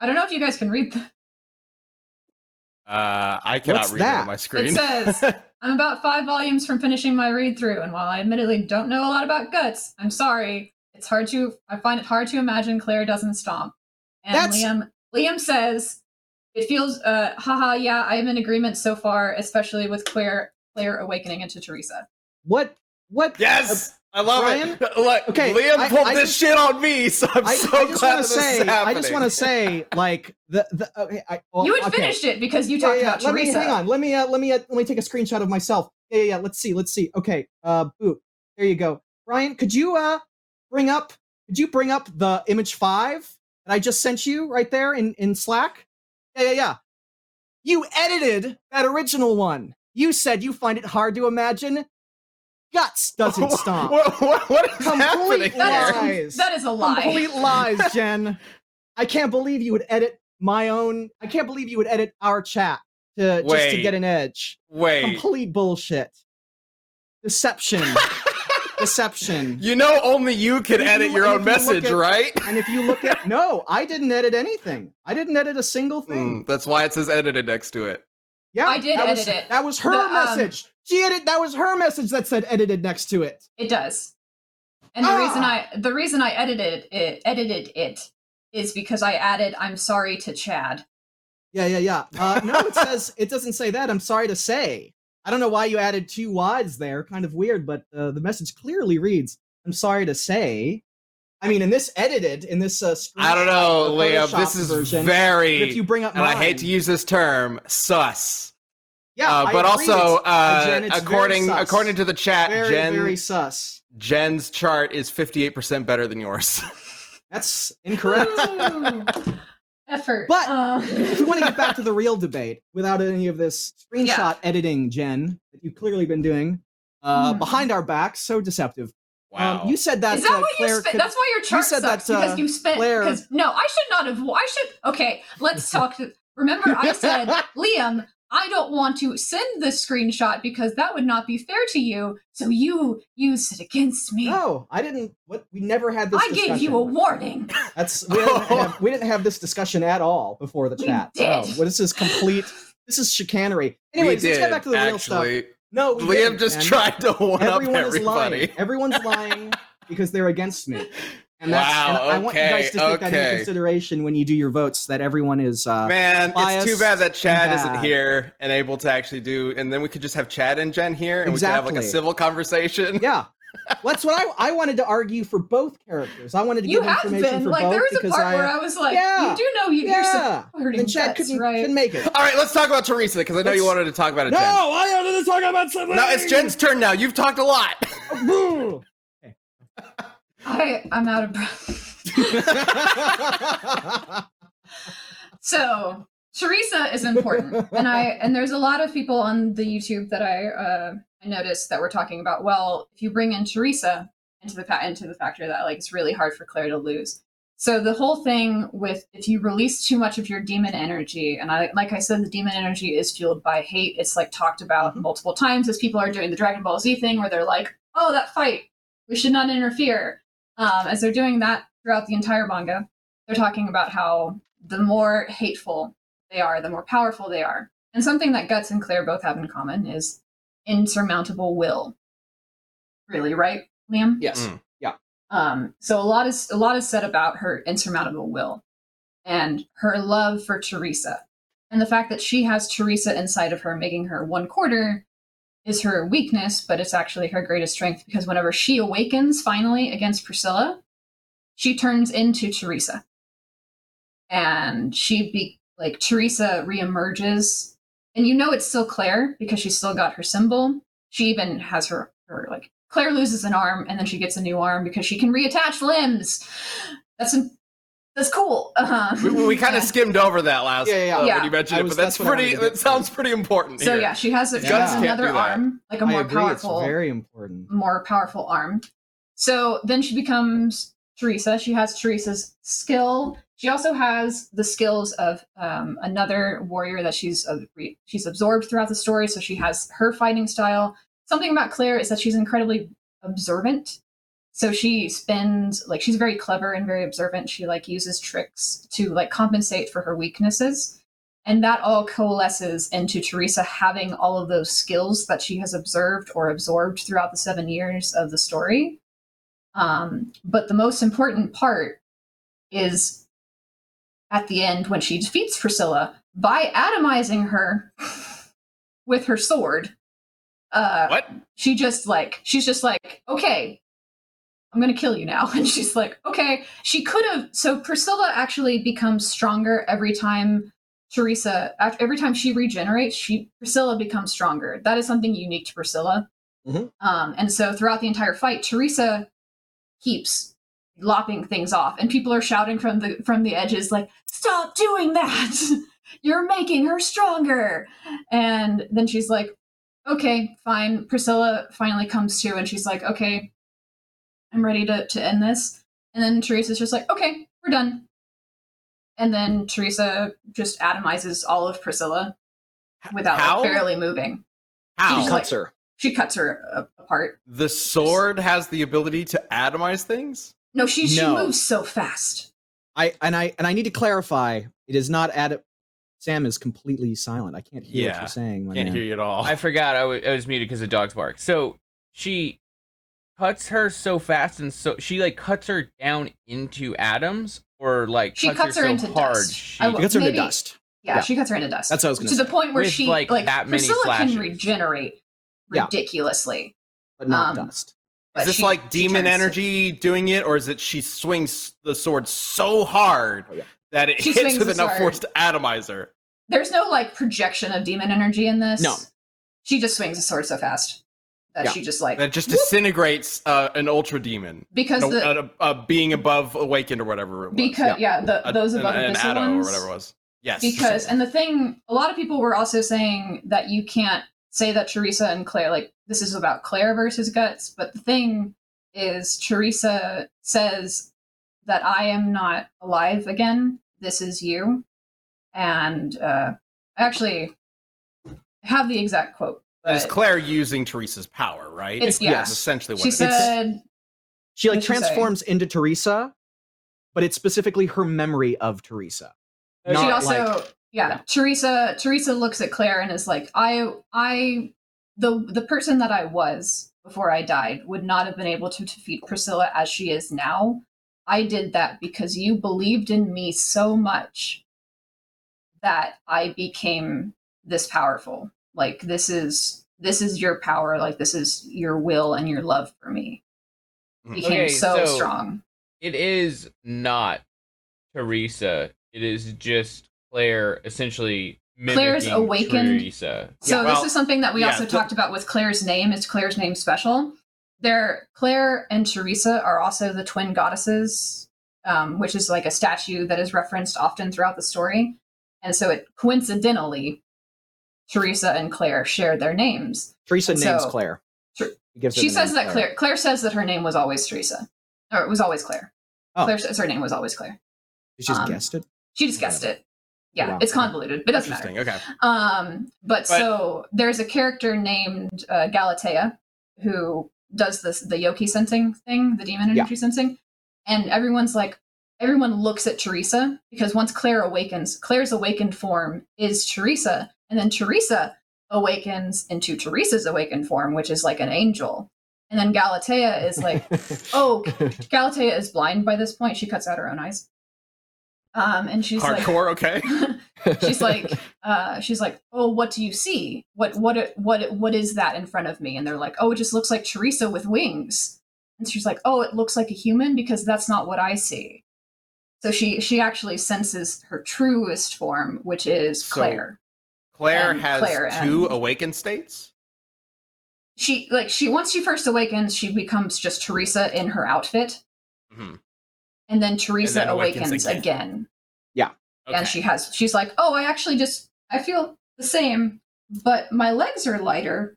I don't know if you guys can read. th- uh, I cannot What's read it on my screen. It says, I'm about five volumes from finishing my read through, and while I admittedly don't know a lot about guts, I'm sorry. It's hard to I find it hard to imagine Claire doesn't stomp. And That's- Liam Liam says it feels uh haha yeah, I am in agreement so far, especially with Claire Claire awakening into Teresa. What? What? yes, I love Brian? it. Look, Okay, Liam I- pulled I this just- shit on me, so I'm I, so I just glad wanna this say. is happening. I just want to say, like the the. Okay, I, well, you had okay. finished it because you Yeah, talked yeah, about let Teresa. me hang on. Let me uh, let me uh, let me take a screenshot of myself. Yeah, yeah, yeah. Let's see. Let's see. Okay. Uh, boop. There you go. Brian, could you uh bring up? Could you bring up the image five that I just sent you right there in in Slack? Yeah, yeah, yeah. You edited that original one. You said you find it hard to imagine. Guts doesn't stomp. what, what, what is Complete happening That Lies. that is a lie. Complete lies, Jen. I can't believe you would edit my own. I can't believe you would edit our chat to just to get an edge. Wait, Complete bullshit. Deception. Deception. you know only you can If you edit look- your own you message, at- right? And if you look at no, I didn't edit anything. I didn't edit a single thing. Mm, that's why it says edited next to it. Yeah, I did that was, edit it. That was her The, um, message. She edited. That was her message that said edited next to it. It does. And the Ah! reason I the reason I edited it edited it is because I added I'm sorry to Chad. Yeah, yeah, yeah. Uh, no, it says it doesn't say that. I'm sorry to say. I don't know why you added two wides there. Kind of weird, but uh, the message clearly reads, "I'm sorry to say." I mean, in this edited, in this uh, screen. I don't know, screenshot, Liam. This is version, very, If you bring up, and I hate to use this term, sus. yeah, uh, but agree. also, It's- uh, Jen, according according to the chat, very, Jen very sus. Jen's chart is 58% better than yours. That's incorrect. Effort. But- Uh, if we want to get back to the real debate without any of this screenshot Yeah. editing, Jen, that you've clearly been doing uh, Hmm. behind our backs, so deceptive. Um, you said that, is that uh, why Claire you spent? That's why your chart said sucks that, uh, because you spent. Claire- Because no, I should not have. I should. Okay, let's talk. To, remember, I said, Liam, I don't want to send this screenshot because that would not be fair to you. So you used it against me. No, I didn't. What we never had this. I gave you a warning. That's we didn't, have, we didn't have this discussion at all before the We chat. did. So, well, this is complete. This is chicanery. Anyway, let's get back to the real stuff. No, we Liam just man. tried to one up Everyone is lying. everybody. Everyone's lying because they're against me. And that's, Wow, and I want you guys to okay, take that into consideration when you do your votes. That everyone is. Uh, Man, it's too bad that Chad isn't here and able to actually do. And then we could just have Chad and Jen here, and we could have like a civil conversation. yeah, that's what I I wanted to argue for both characters. I wanted to You give information been for like both there was a part I. where I was like, Yeah. you do know you, you're yeah, supporting and Chad Guts, couldn't, right? couldn't make it. All right, let's talk about Teresa because I know you Let's- wanted to talk about it. No, Jen. I wanted to talk about something. No, it's Jen's turn now. You've talked a lot. I I'm out of breath. So Teresa is important, and I and there's a lot of people on the YouTube that I uh, I noticed that were talking about. Well, if you bring in Teresa into the into the factor that like it's really hard for Claire to lose. So the whole thing with if you release too much of your demon energy, and I like I said, the demon energy is fueled by hate. It's like talked about Mhm. multiple times as people are doing the Dragon Ball Z thing, where they're like, "Oh, that fight, we should not interfere." Um, as they're doing that throughout the entire manga, they're talking about how the more hateful they are, the more powerful they are. And something that Guts and Claire both have in common is insurmountable will. Really, right, Liam? Yes. Mm. Um, so a lot is a lot is said about her insurmountable will and her love for Teresa. And the fact that she has Teresa inside of her, making her one quarter, is her weakness, but it's actually her greatest strength because whenever she awakens finally against Priscilla, she turns into Teresa. And she be like Teresa reemerges. And you know it's still Claire because she's still got her symbol. She even has her her like Claire loses an arm and then she gets a new arm because she can reattach limbs. That's that's cool. Uh-huh. We, we kind of skimmed over that last Yeah, yeah, yeah. uh, Yeah. when you mentioned I it, but that's, that's pretty. wanted That sounds pretty important. so here. yeah, she has, she Yeah. has another arm, like a more agree. powerful, It's very important. more powerful arm. So then she becomes Teresa. She has Teresa's skill. She also has the skills of um, another warrior that she's uh, she's absorbed throughout the story. So she has her fighting style. Something about Claire is that she's incredibly observant. So she spends like she's very clever and very observant. She like uses tricks to like compensate for her weaknesses. And that all coalesces into Teresa having all of those skills that she has observed or absorbed throughout the seven years of the story. Um, but the most important part is at the end when she defeats Priscilla by atomizing her with her sword. Uh, what? she just like she's just like okay i'm gonna kill you now and she's like okay she could have so priscilla actually becomes stronger every time teresa every time she regenerates she priscilla becomes stronger that is something unique to priscilla Mhm. um, and so throughout the entire fight teresa keeps lopping things off and people are shouting from the from the edges like stop doing that you're making her stronger and then she's like okay, fine. Priscilla finally comes to and she's like, okay, I'm ready to, to end this. And then Teresa's just like, okay, we're done. And then Teresa just atomizes all of Priscilla without How? like, barely moving. How? He She's cuts her. She cuts her uh, apart. the sword has the ability to atomize things. No, she she No. moves so fast. I and I and I need to clarify. It is not ad. Sam is completely silent. I can't hear what Yeah. you're saying. my Can't man. hear you at all. I forgot I wa- I was muted because of dog's bark. So she cuts her so fast and so she like cuts her down into atoms or like She cuts, cuts her, her so into hard dust. she I He will- gets her into Maybe- dust. Yeah, Yeah. she cuts her into dust. That's what I was gonna to the point where With, she like, like, that many Priscilla can slashes. regenerate Yeah. ridiculously. but not um, dust. but is this she- like demon turns to- energy doing it, or is it she swings the sword so hard Oh, yeah. that it She hits swings with enough sword. force to atomize her? There's no like projection of demon energy in this. No. She just swings the sword so fast that Yeah. she just like That just disintegrates uh, an ultra demon, because a, the a, a being above awakened or whatever it was. because yeah, the A- those above an, an abyssal Addo or ones. whatever it was. Yes, Because and the thing, a lot of people were also saying that you can't say that Teresa and Claire like this is about Claire versus Guts, but the thing is Teresa says that I am not alive again. This is you, and uh, I actually have the exact quote. it's Claire using Teresa's power, right? It's- yeah. That's essentially what She it is. said She like What'd she say? transforms into Teresa, but it's specifically her memory of Teresa. she also like- yeah, yeah. teresa teresa looks at claire and is like i i the the person that i was before i died would not have been able to defeat priscilla as she is now i did that because you believed in me so much that i became this powerful like this is this is your power like this is your will and your love for me Mhm. became Okay, so, so- strong it is not Teresa. It is just Claire essentially Claire's awakened- Teresa. So Yeah, well, this is something that we yeah, also the- talked about with Claire's name. Is Claire's name special? There, Claire and Teresa are also the twin goddesses, um, which is like a statue that is referenced often throughout the story. and so it coincidentally, Teresa and Claire share their names. Teresa And names so- Claire. Tr- gives She says name that Claire. Claire says that her name was always Teresa, or it was always Claire. Oh. Claire says her name was always Claire. She just um, guessed it. She just guessed it. Yeah, it's convoluted, but it doesn't matter. Interesting. Okay. Um, but, But- so there's a character named uh, Galatea who does this the Yoki sensing thing, the demon Yeah. energy sensing, and everyone's like, everyone looks at Teresa because once Claire awakens, Claire's awakened form is Teresa, and then Teresa awakens into Teresa's awakened form, which is like an angel, and then Galatea is like, oh, Galatea is blind by this point. She cuts out her own eyes. Um, and she's like, Hardcore. Okay. she's like uh she's like oh what do you see what what what what is that in front of me and they're like oh it just looks like teresa with wings and she's like oh it looks like a human because that's not what i see so she she actually senses her truest form which is So- claire Claire And has Claire two and- awakened states. she like she once she first awakens she becomes just teresa in her outfit Mhm. And then teresa then awakens awakens again. again, Okay. and she has she's like oh i actually just i feel the same but my legs are lighter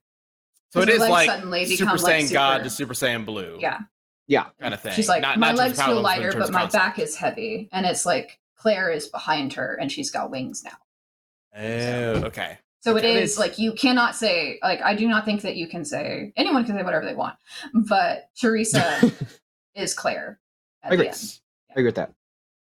so it is like suddenly Super Saiyan like, God to Super Saiyan Blue. yeah Yeah. Kind of thing. She's like, Not- my not legs feel levels, but in lighter, but my concept. back is heavy. And it's like Claire is behind her and she's got wings now. Oh, okay. So it is is- like you cannot say like I do not think that you can say anyone can say whatever they want, but Teresa is Claire. At I agree. the end. I agree with that.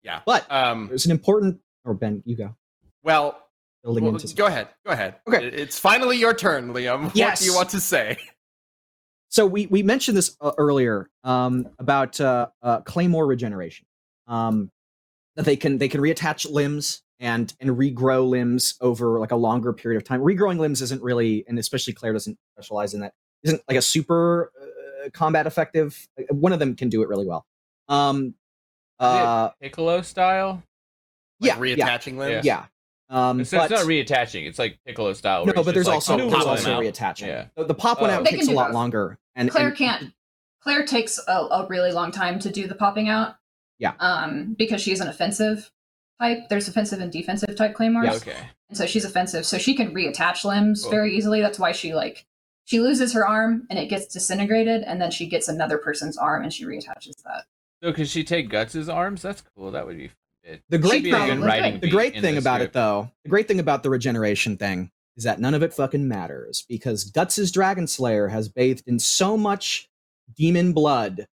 Yeah. But Um. there's an important. Or Ben, you go. Well, Building well, into. go ahead. Go ahead. Okay. It's finally your turn, Liam. What Yes. do you want to say? So we we mentioned this uh, earlier um, about uh, uh, claymore regeneration. Um, that they can they can reattach limbs and and regrow limbs over like a longer period of time. Regrowing limbs isn't really, and especially Claire doesn't specialize in that. Isn't like a super uh, combat effective. One of them can do it really well. Um, uh, Piccolo style. Like yeah, yeah, reattaching limbs. yeah. Um, So it's but- not reattaching. It's like Piccolo style. no, but there's just like also pop there's also reattaching. Yeah. The, the pop one Oh. out They takes a lot both. longer. And Claire and- can't Claire takes a, a really long time to do the popping out. Yeah. Um, because she's an offensive type. There's offensive and defensive type claymores. Yeah, Okay. And so she's offensive. So she can reattach limbs Cool. very easily. That's why she like she loses her arm and it gets disintegrated, and then she gets another person's arm and she reattaches that. So could she take Guts's arms? That's cool. That would be. It The great be a thing- good writing the great thing the about it though the great thing about the regeneration thing is that none of it fucking matters because guts's dragon slayer has bathed in so much demon blood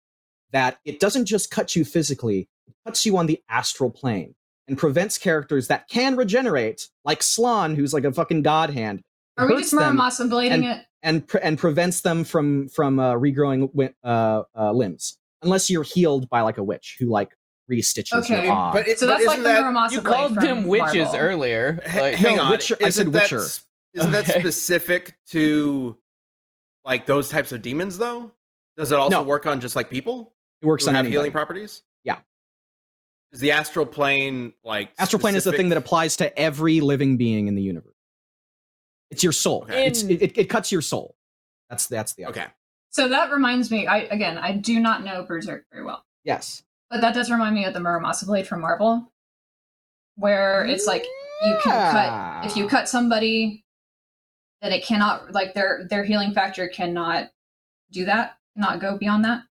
that it doesn't just cut you physically it cuts you on the astral plane and prevents characters that can regenerate like Slan, who's like a fucking god hand Are we hurts just them Muramasa blading it? and pre- and prevents them from from uh, regrowing uh, uh, limbs unless you're healed by like a witch who like restitches Okay. your paw. But it, So but that's like isn't the that, Muramasa You called them witches Marvel. earlier. H- Like, hang No, on. Witcher- I said that Witcher. Isn't that specific to like those types of demons though? Does it also No. work on just like people it works on have anybody. healing properties? Yeah. Is the astral plane like Astral plane is the thing that applies to every living being in the universe. It's your soul. Okay. It's, it, it, it cuts your soul. That's that's the Okay. So that reminds me. I again, I do not know Berserk very well, Yes. but that does remind me of the Muramasa blade from Marvel, where it's like you can cut if you cut somebody, then it cannot like their their healing factor cannot do that, not go beyond that.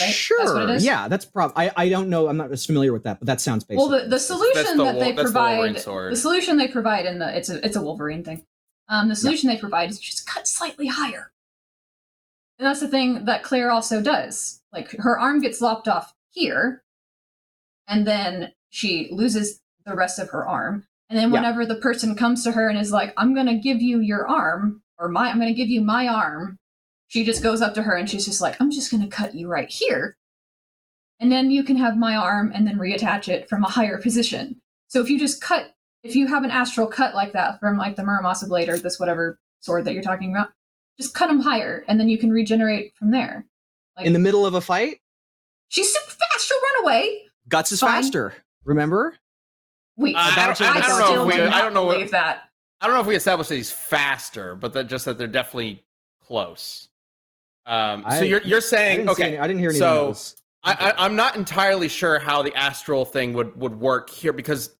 right? Sure. That's what it is? Yeah, that's probably. I I don't know. I'm not as familiar with that, but that sounds basic. Well, the, the solution the that they that's the provide, sword. the solution they provide in the it's a it's a Wolverine thing. Um, the solution they provide is just cut slightly higher, and that's the thing that Claire also does. Like her arm gets lopped off here, and then she loses the rest of her arm. And then Yeah. whenever the person comes to her and is like, "I'm going to give you your arm," or "My, I'm going to give you my arm," she just goes up to her and she's just like, "I'm just going to cut you right here." and then you can have my arm and then reattach it from a higher position. So if you just cut, if you have an astral cut like that from like the Muramasa blade or this whatever sword that you're talking about, just cut them higher and then you can regenerate from there. Like in the middle of a fight, she's super fast, she'll run away. guts is Fine. faster. Remember? Wait, Uh, I don't, to- I, I don't know. If we, do I don't know. What, that. I don't know if we established that he's faster, but that just that they're definitely close. Um, so you're you're saying didn't, okay? any- I didn't hear anything. so- that was- I, I, I'm not entirely sure how the astral thing would would work here because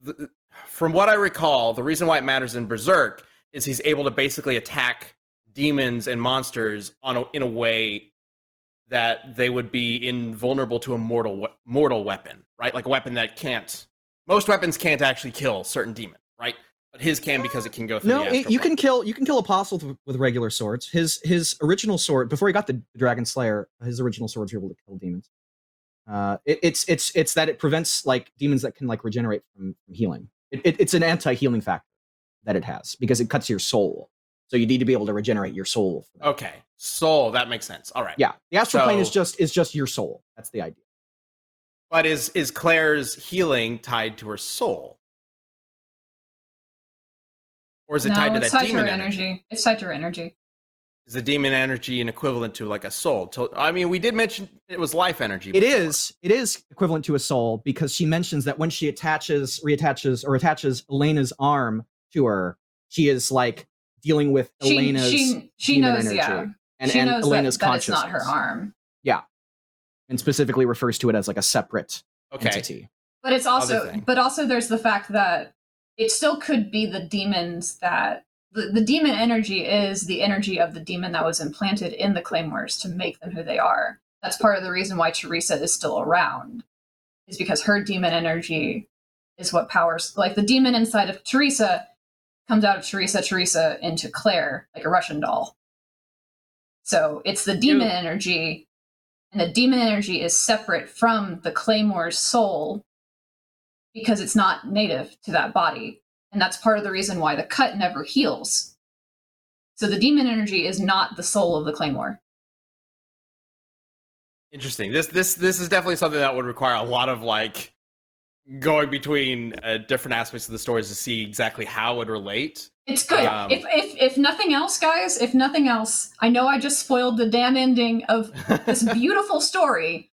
the, from what I recall, the reason why it matters in Berserk is he's able to basically attack demons and monsters on a, in a way that they would be invulnerable to a mortal mortal weapon, right? Like a weapon that can't. Most weapons can't actually kill certain demons, right? But his can because it can go through. No, the it, you can kill you can kill apostles with, with regular swords. His his original sword before he got the Dragon Slayer, his original swords are able to kill demons. Uh, it, it's it's it's that it prevents like demons that can like regenerate from, from healing. It, it's an anti healing factor that it has because it cuts your soul. So you need to be able to regenerate your soul. Okay, soul. That makes sense. All right. Yeah, the astral plane is just is just your soul. That's the idea. But is is Claire's healing tied to her soul, or is it no, tied to it's that tied to demon her energy? energy. It's tied to her energy. Is the demon energy an equivalent to like a soul? To, I mean, we did mention it was life energy. It before. is. It is equivalent to a soul because she mentions that when she attaches, reattaches, or attaches Elena's arm to her, she is like dealing with She Elena's she she demon knows, energy yeah. and, she and knows Elena's that, that it's not her consciousness. Yeah, and specifically refers to it as like a separate Okay. entity. But it's also but also there's the fact that it still could be the demons that the, the demon energy is the energy of the demon that was implanted in the claymores to make them who they are. That's part of the reason why Teresa is still around. Is because her demon energy is what powers like the demon inside of Teresa comes out of Teresa Teresa into Claire like a Russian doll. So it's the demon You- energy and the demon energy is separate from the claymore's soul because it's not native to that body and that's part of the reason why the cut never heals so the demon energy is not the soul of the claymore Interesting. This this this is definitely something that would require a lot of like going between uh, different aspects of the stories to see exactly how it would relate. it's good Um, if, if if nothing else guys if nothing else i know i just spoiled the damn ending of this beautiful story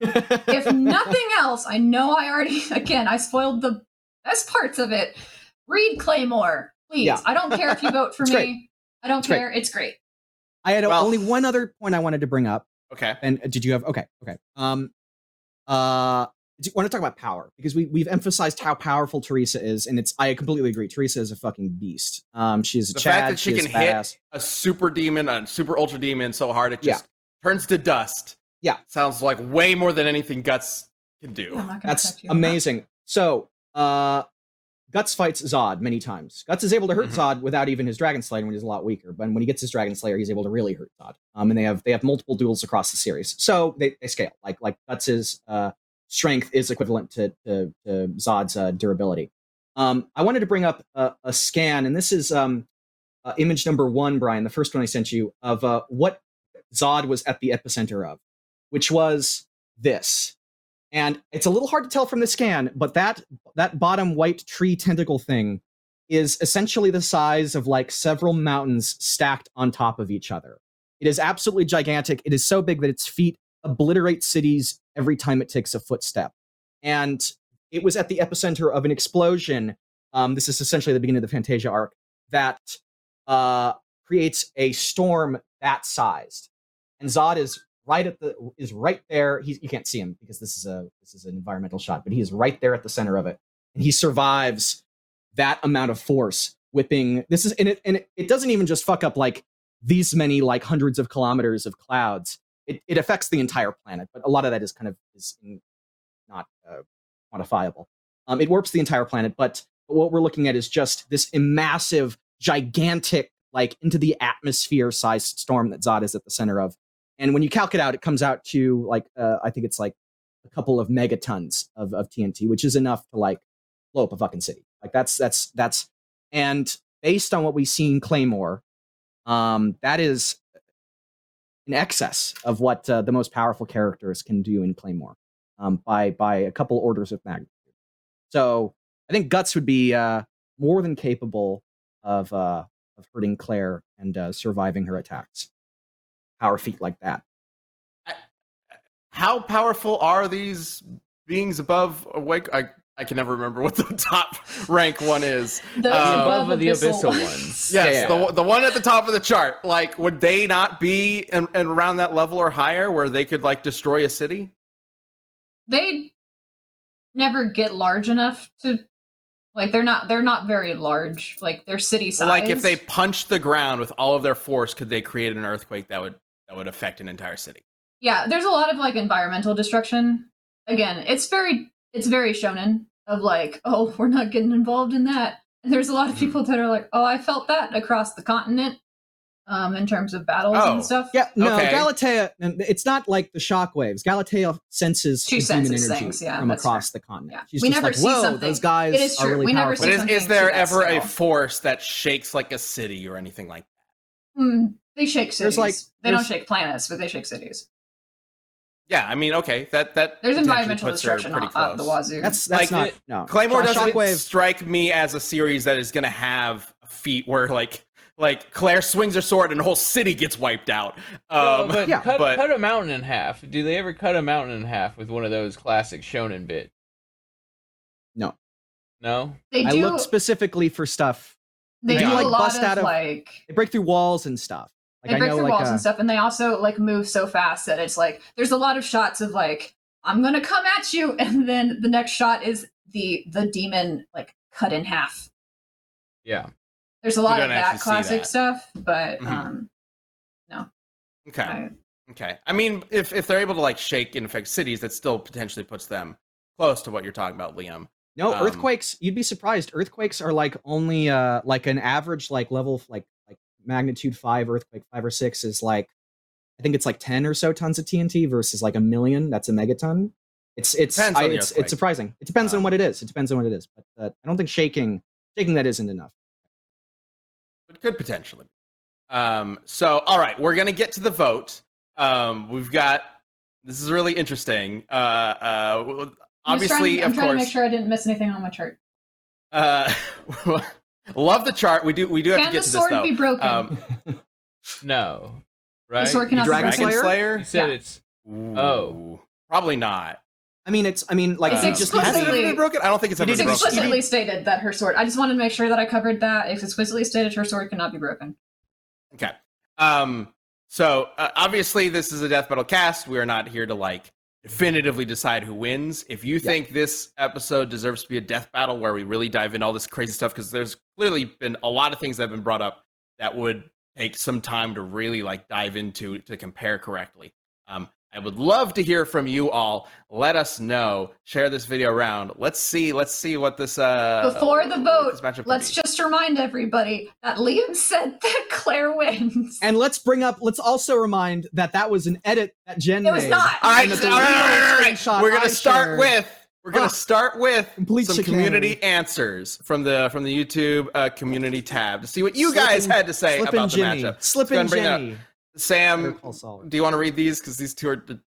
if nothing else i know i already again i spoiled the best parts of it read claymore please Yeah. i don't care if you vote for It's me great. i don't It's great. care it's great I had Well- only one other point I wanted to bring up. Okay. And uh, did you have okay, okay. Um uh do you want to talk about power because we we've emphasized how powerful Teresa is, and it's I completely agree. Teresa is a fucking beast. Um, she's a The Chad. fact that she is can hit badass. a super demon, a super ultra demon so hard it just turns to dust. Yeah. Sounds like way more than anything Guts can do. I'm not gonna That's affect that. amazing. So, uh, Guts fights Zodd many times. Guts is able to hurt Mhm. Zodd without even his Dragon Slayer when he's a lot weaker. But when he gets his Dragon Slayer, he's able to really hurt Zodd. Um, and they have they have multiple duels across the series, so they, they scale. Like like Guts is uh strength is equivalent to to, to Zodd's uh, durability. Um, I wanted to bring up a, a scan, and this is um uh, image number one, Brian, the first one I sent you of uh, what Zodd was at the epicenter of, which was this. And it's a little hard to tell from the scan, but that that bottom white tree tentacle thing is essentially the size of like several mountains stacked on top of each other. It is absolutely gigantic. It is so big that its feet obliterate cities every time it takes a footstep. And it was at the epicenter of an explosion. Um, this is essentially the beginning of the Fantasia arc that uh, creates a storm that sized. And Zodd is right at the is right there. He's, you can't see him because this is a this is an environmental shot, but he is right there at the center of it, and he survives that amount of force whipping. This is and it and it, it doesn't even just fuck up like these many like hundreds of kilometers of clouds. It it affects the entire planet, but a lot of that is kind of is not uh, quantifiable. Um, it warps the entire planet, but what we're looking at is just this massive, gigantic, like into the atmosphere sized storm that Zodd is at the center of. And when you calc it out, it comes out to like uh, I think it's like a couple of megatons of, of TNT, which is enough to like blow up a fucking city. Like that's that's that's and based on what we've seen Claymore, um, that is in excess of what uh, the most powerful characters can do in Claymore um, by by a couple orders of magnitude. So I think Guts would be uh, more than capable of uh, of hurting Claire and uh, surviving her attacks. Power feat like that. How powerful are these beings above awake? I I can never remember what the top rank one is. Those Uh, above above the abyssal abyssal ones. ones. Yes, Yeah, the one- the one at the top of the chart. Like, would they not be in, in around that level or higher, where they could like destroy a city? they never get large enough to Like they're not they're not very large. Like they're city size. Like if they punched the ground with all of their force, could they create an earthquake that would that would affect an entire city? yeah, there's a lot of like environmental destruction. Again, it's very it's very shonen of like, oh, we're not getting involved in that. And there's a lot of Mhm. people that are like, oh, I felt that across the continent, um, in terms of battles Oh. and stuff. Yeah, no, Okay. Galatea. It's not like the shockwaves. Galatea senses She the demon senses energy things, yeah, from that's across the continent. Yeah. She's We just never like, see whoa, something. those guys It is are true. really We never powerful. see But is, is there ever a force that shakes like a city or anything like that? Hmm, they shake cities. There's, like- they don't shake planets, but they shake cities. Yeah, I mean, okay, that that There's environmental destruction pretty out, out the wazoo. That's that's Like, not no. Claymore Shock- doesn't Shockwave. strike me as a series that is going to have a feat where like like Claire swings her sword and a whole city gets wiped out. No, Um, but, yeah, cut, but- cut a mountain in half. Do they ever cut a mountain in half with one of those classic shonen bits? No. No. they I do. looked specifically for stuff. they they do do, a like, lot bust of, out of- like They break through walls and stuff. Like they I break know, through like walls uh, and stuff, and they also like move so fast that it's like there's a lot of shots of like I'm gonna come at you, and then the next shot is the the demon like cut in half. Yeah. There's a lot of that classic that. stuff, but Mhm. um, no. okay, I, okay. I mean, if if they're able to like shake and affect cities, that still potentially puts them close to what you're talking about, Liam. No, Um, earthquakes. You'd be surprised. Earthquakes are like only uh like an average like level like like magnitude five earthquake five or six is like I think it's like ten or so tons of TNT versus like a million. That's a megaton. It's it's I, it's, it's surprising. It depends on Um, what it is. It depends on what it is. But uh, I don't think shaking shaking that isn't enough. but could potentially. Um, so, all right, we're gonna get to the vote. Um, we've got this is really interesting. Uh, uh, I'm obviously, trying, I'm of trying course, to make sure I didn't miss anything on my chart. uh, love the chart. We do we do have Can to get to this sword though. be broken? Um, No. Right. sword cannot be Dragon broken. Slayer? Slayer. You said Yeah. it's Ooh, Oh. probably not. I mean, it's I mean like It's he Um, just has it explicitly- been broken? I don't think it's It ever is been It's broken. explicitly stated that her sword. I just wanted to make sure that I covered that. It's explicitly stated her sword cannot be broken. Okay. Um. So uh, obviously, this is a death battle cast. We are not here to like definitively decide who wins. If you think this episode deserves to be a death battle where we really dive in all this crazy stuff, because there's clearly been a lot of things that have been brought up that would take some time to really like dive into to compare correctly. Um, I would love to hear from you all. Let us know. Share this video around. Let's see. Let's see what this uh Before the vote, this matchup could Let's just remind everybody that Liam said that Claire wins. and let's bring up let's also remind that that was an edit that Jen It was made. not. All right, And the all right, all right, all right. screenshot We're gonna I start shared- with we're gonna Ah, start with complete some chicanery. community answers from the from the YouTube uh, community tab to see what you Slippin'- guys had to say Slippin' about the Jimmy. matchup. Slippin' go and up. Jenny. Sam, Better Call Saul. do you want to read these because these two are t- too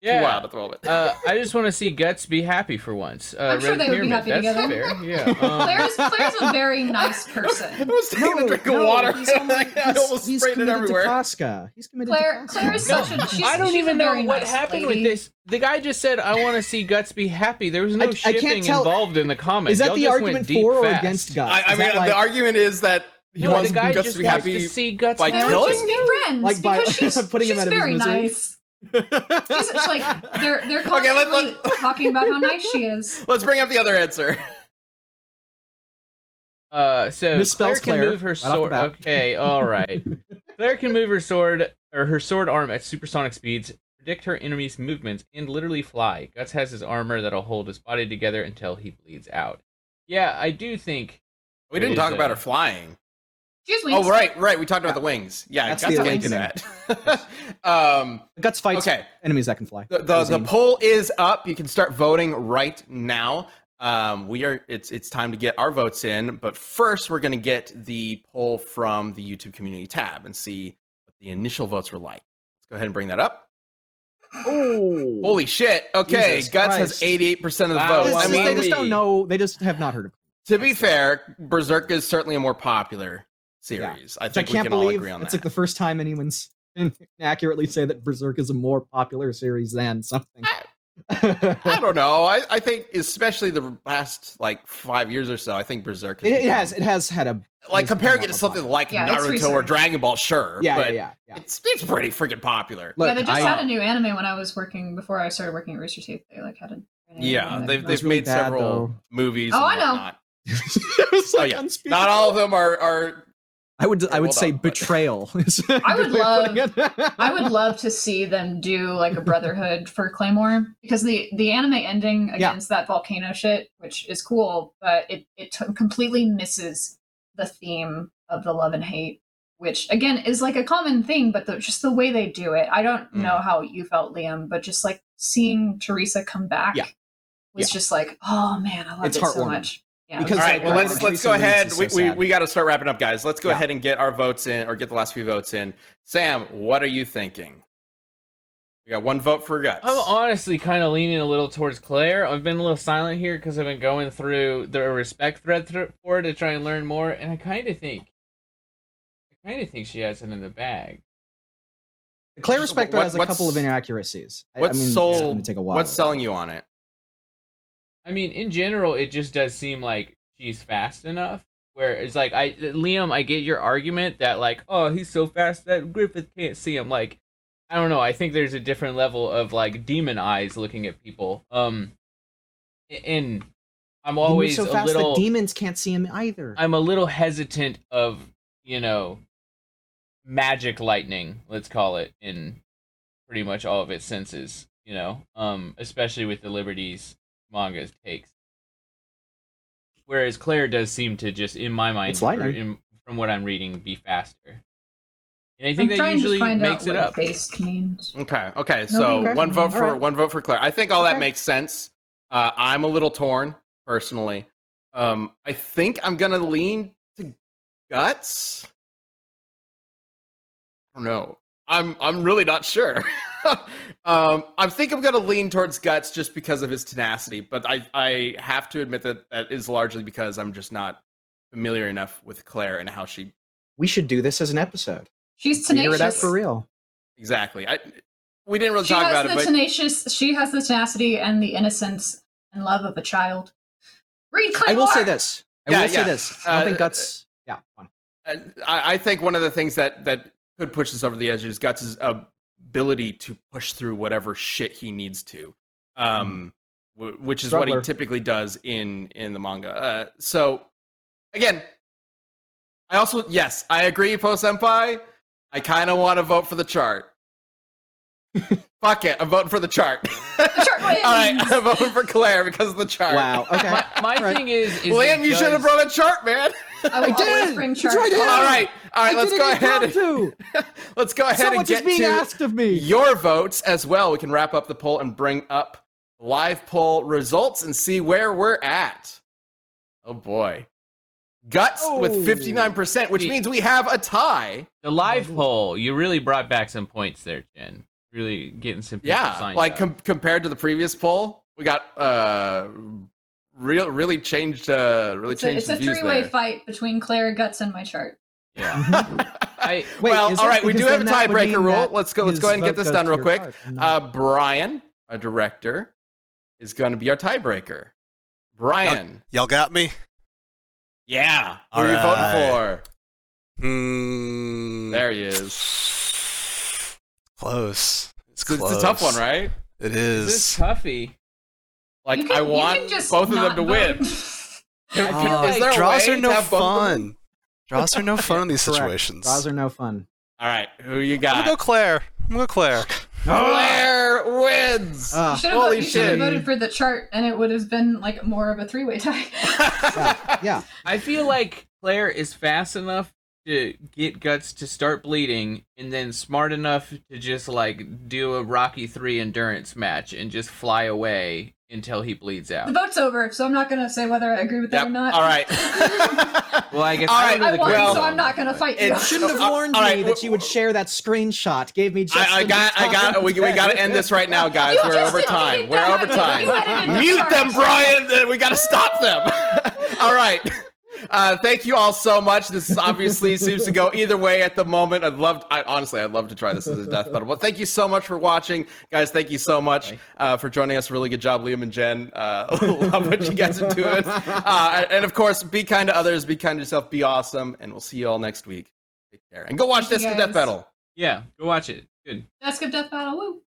yeah. wild at the moment? Uh, I just want to see Guts be happy for once. Uh, I'm sure Red they would be happy That's together. fair. Yeah. Um, Claire's, Claire's a very nice I person. was taking a drink of no, water. He's, only, I almost he's sprayed it committed everywhere. to Casca. He's committed Claire, to Casca. Claire is No, such a. She's, I don't she's even a know what nice happened lady. with this. The guy just said, "I want to see Guts be happy." There was no I- I can't shipping tell- involved in the comments. Is that Y'all the argument for or fast. against Guts? I, I mean, like, the argument is that he No, wants the guy Gus just to be wants happy. to see Guts by be They happy. killing? just be friends Like by because she's, putting him she's out of his very misery? nice. She's it's like they're they're Okay, let- constantly let- talking about how nice she is. Let's bring up the other answer. Uh, so Misspells Claire can Claire, move her right sword. bat. Okay, all right. Claire can move her sword or her sword arm at supersonic speeds, predict her enemy's movements, and literally fly. Guts has his armor that'll hold his body together until he bleeds out. Yeah, I do think. We didn't talk is, about her flying. She's Oh, right, right. We talked about the wings. Yeah, That's Gus the can't do that. um, Guts fights okay. enemies that can fly. the, the, the poll is up. You can start voting right now. Um, we are. It's it's time to get our votes in. But first, we're going to get the poll from the YouTube community tab and see what the initial votes were like. Let's go ahead and bring that up. Oh, Holy shit! Okay, Jesus Guts has eighty-eight percent of the Wow, votes. This I mean, they just don't know. They just have not heard of. it. to be fair, Berserk is certainly a more popular series. I I think we can't can all believe agree on it's that. like the first time anyone's can accurately say that Berserk is a more popular series than something. I don't know. I, I think, especially the last like five years or so, I think Berserk. It, it has. It has had a like has comparing it to something popular. like Yeah, Naruto or. Dragon Ball, sure. Yeah, but yeah, yeah, yeah. It's it's pretty freaking popular. Look, yeah, they just I- had a new anime when I was working before I started working at Rooster Teeth. They like had a. Yeah, they've they've really made bad, several though. movies. Oh, and I know. whatnot. Oh yeah, not all of them are are. I would I would Hold say on, betrayal. is a I would good way of putting it. I would love to see them do like a brotherhood for Claymore because the the anime ending Yeah. against that volcano shit, which is cool, but it it t- completely misses the theme of the love and hate, which again is like a common thing, but the, just the way they do it. I don't Mm. know how you felt, Liam, but just like seeing Teresa come back Yeah. was Yeah. just like, oh man, I love It's it so much. Yeah, Because, All it was right, well let's let's go ahead. is We we, we got to start wrapping up, guys. Let's go Yeah. ahead and get our votes in, or get the last few votes in. Sam, what are you thinking? We got one vote for guts. I'm honestly kind of leaning a little towards Claire. I've been a little silent here because I've been going through the respect thread for her to try and learn more, and I kind of think, I kind of think she has it in the bag. Claire Respector What- has a couple of inaccuracies. I- What's I mean, it's sold? take a while. What's selling you on it? I mean, in general, it just does seem like she's fast enough. Where it's like, I Liam, I get your argument that like, oh, he's so fast that Griffith can't see him. Like, I don't know. I think there's a different level of like demon eyes looking at people. Um, and I'm always so a fast little. that demons can't see him either. I'm a little hesitant of you know magic lightning, let's call it, in pretty much all of its senses. You know, um, especially with the liberties manga takes. Whereas Claire does seem to just, in my mind, It's lightning. in, from what I'm reading, be faster. And I think I'm that trying usually to find makes out it what up. based means. Okay, okay. So okay. one vote for Alright. one vote for Claire. I think all that Okay. makes sense. Uh, I'm a little torn personally. Um, I think I'm gonna lean to guts. I don't know. I'm I'm really not sure. um, I think I'm gonna lean towards guts just because of his tenacity, but I I have to admit that that is largely because I'm just not familiar enough with Claire and how she we should do this as an episode. She's Figure it out tenacious. for real. exactly. I we didn't really She talk has about the it, but tenacious. She has the tenacity and the innocence and love of a child. Read I Claymore. will say this. I Yeah, will yeah. say this. I Uh, think guts. Yeah. Uh, I, I think one of the things that that could push this over the edge is Guts' ability to push through whatever shit he needs to, um, w- which is what he typically does in in the manga. Uh, so again, I also yes, I agree, Post Senpai. I kind of want to vote for the chart. Fuck it, I'm voting for the chart. The chart All right. I'm voting for Claire because of the chart. Wow. Okay. My, my Right. thing is, is Liam, it you should have does- brought a chart, man. I will I always did. bring That's chart. right, All right, all right. I Let's go ahead. prompt to. Let's go ahead So and much is get being to asked of me. your votes as well. We can wrap up the poll and bring up live poll results and see where we're at. Oh boy. Guts with Oh. 59%, which means we have a tie. The live poll, you really brought back some points there, Jen. Really getting some Yeah, signed like com- compared to the previous poll, we got uh real really changed uh really It's a, changed it's the a views three-way there. fight between Claire, Guts, and my chart. yeah. I Wait, well, is all it? right, we do have a then that would tiebreaker rule. Let's go. Let's go ahead and get this done real quick. chart and Uh, Brian, a director, is going to be our tiebreaker. Brian, Y'all got me? yeah, who All are you right. voting for? Hmm. There he is. Close. It's It's, it's a tough one, right? It is this is. toughy. Like can- I want both of them to win. Can- Uh, is there draws are no to have both of them? fun. Draws are no fun in these Correct. situations. Draws are no fun. All right, who you got? I'm gonna go Claire. I'm gonna go Claire. Claire wins. Ah, You should have Holy you should have voted for the chart, and it would have been like more of a three-way tie. yeah, yeah. I feel like Claire is fast enough to get guts to start bleeding, and then smart enough to just like do a Rocky Three endurance match and just fly away until he bleeds out the vote's over, so I'm not going to say whether I agree with that Yep. or not. All right. Well, I guess All I right, don't know I the won, Well, so I'm not going to fight you. it Shouldn't have warned all right, me w- that you would share that screenshot. Gave me just. I, I got, I got. We, we got to end this right now, guys. You We're over time. We're over time. You edited the Mute them, Brian. We got to stop them. all right. Uh, thank you all so much. This is obviously seems to go either way at the moment. I'd love, I, honestly, I'd love to try this as a death battle. But thank you so much for watching, guys. Thank you so much uh, for joining us. Really good job, Liam and Jen. Uh, love what you guys are doing. Uh, and of course, be kind to others, be kind to yourself, be awesome, and we'll see you all next week. Take care and go watch Thank this Death. Battle. Yeah, go watch it. Good. Desk of Death Battle, woo.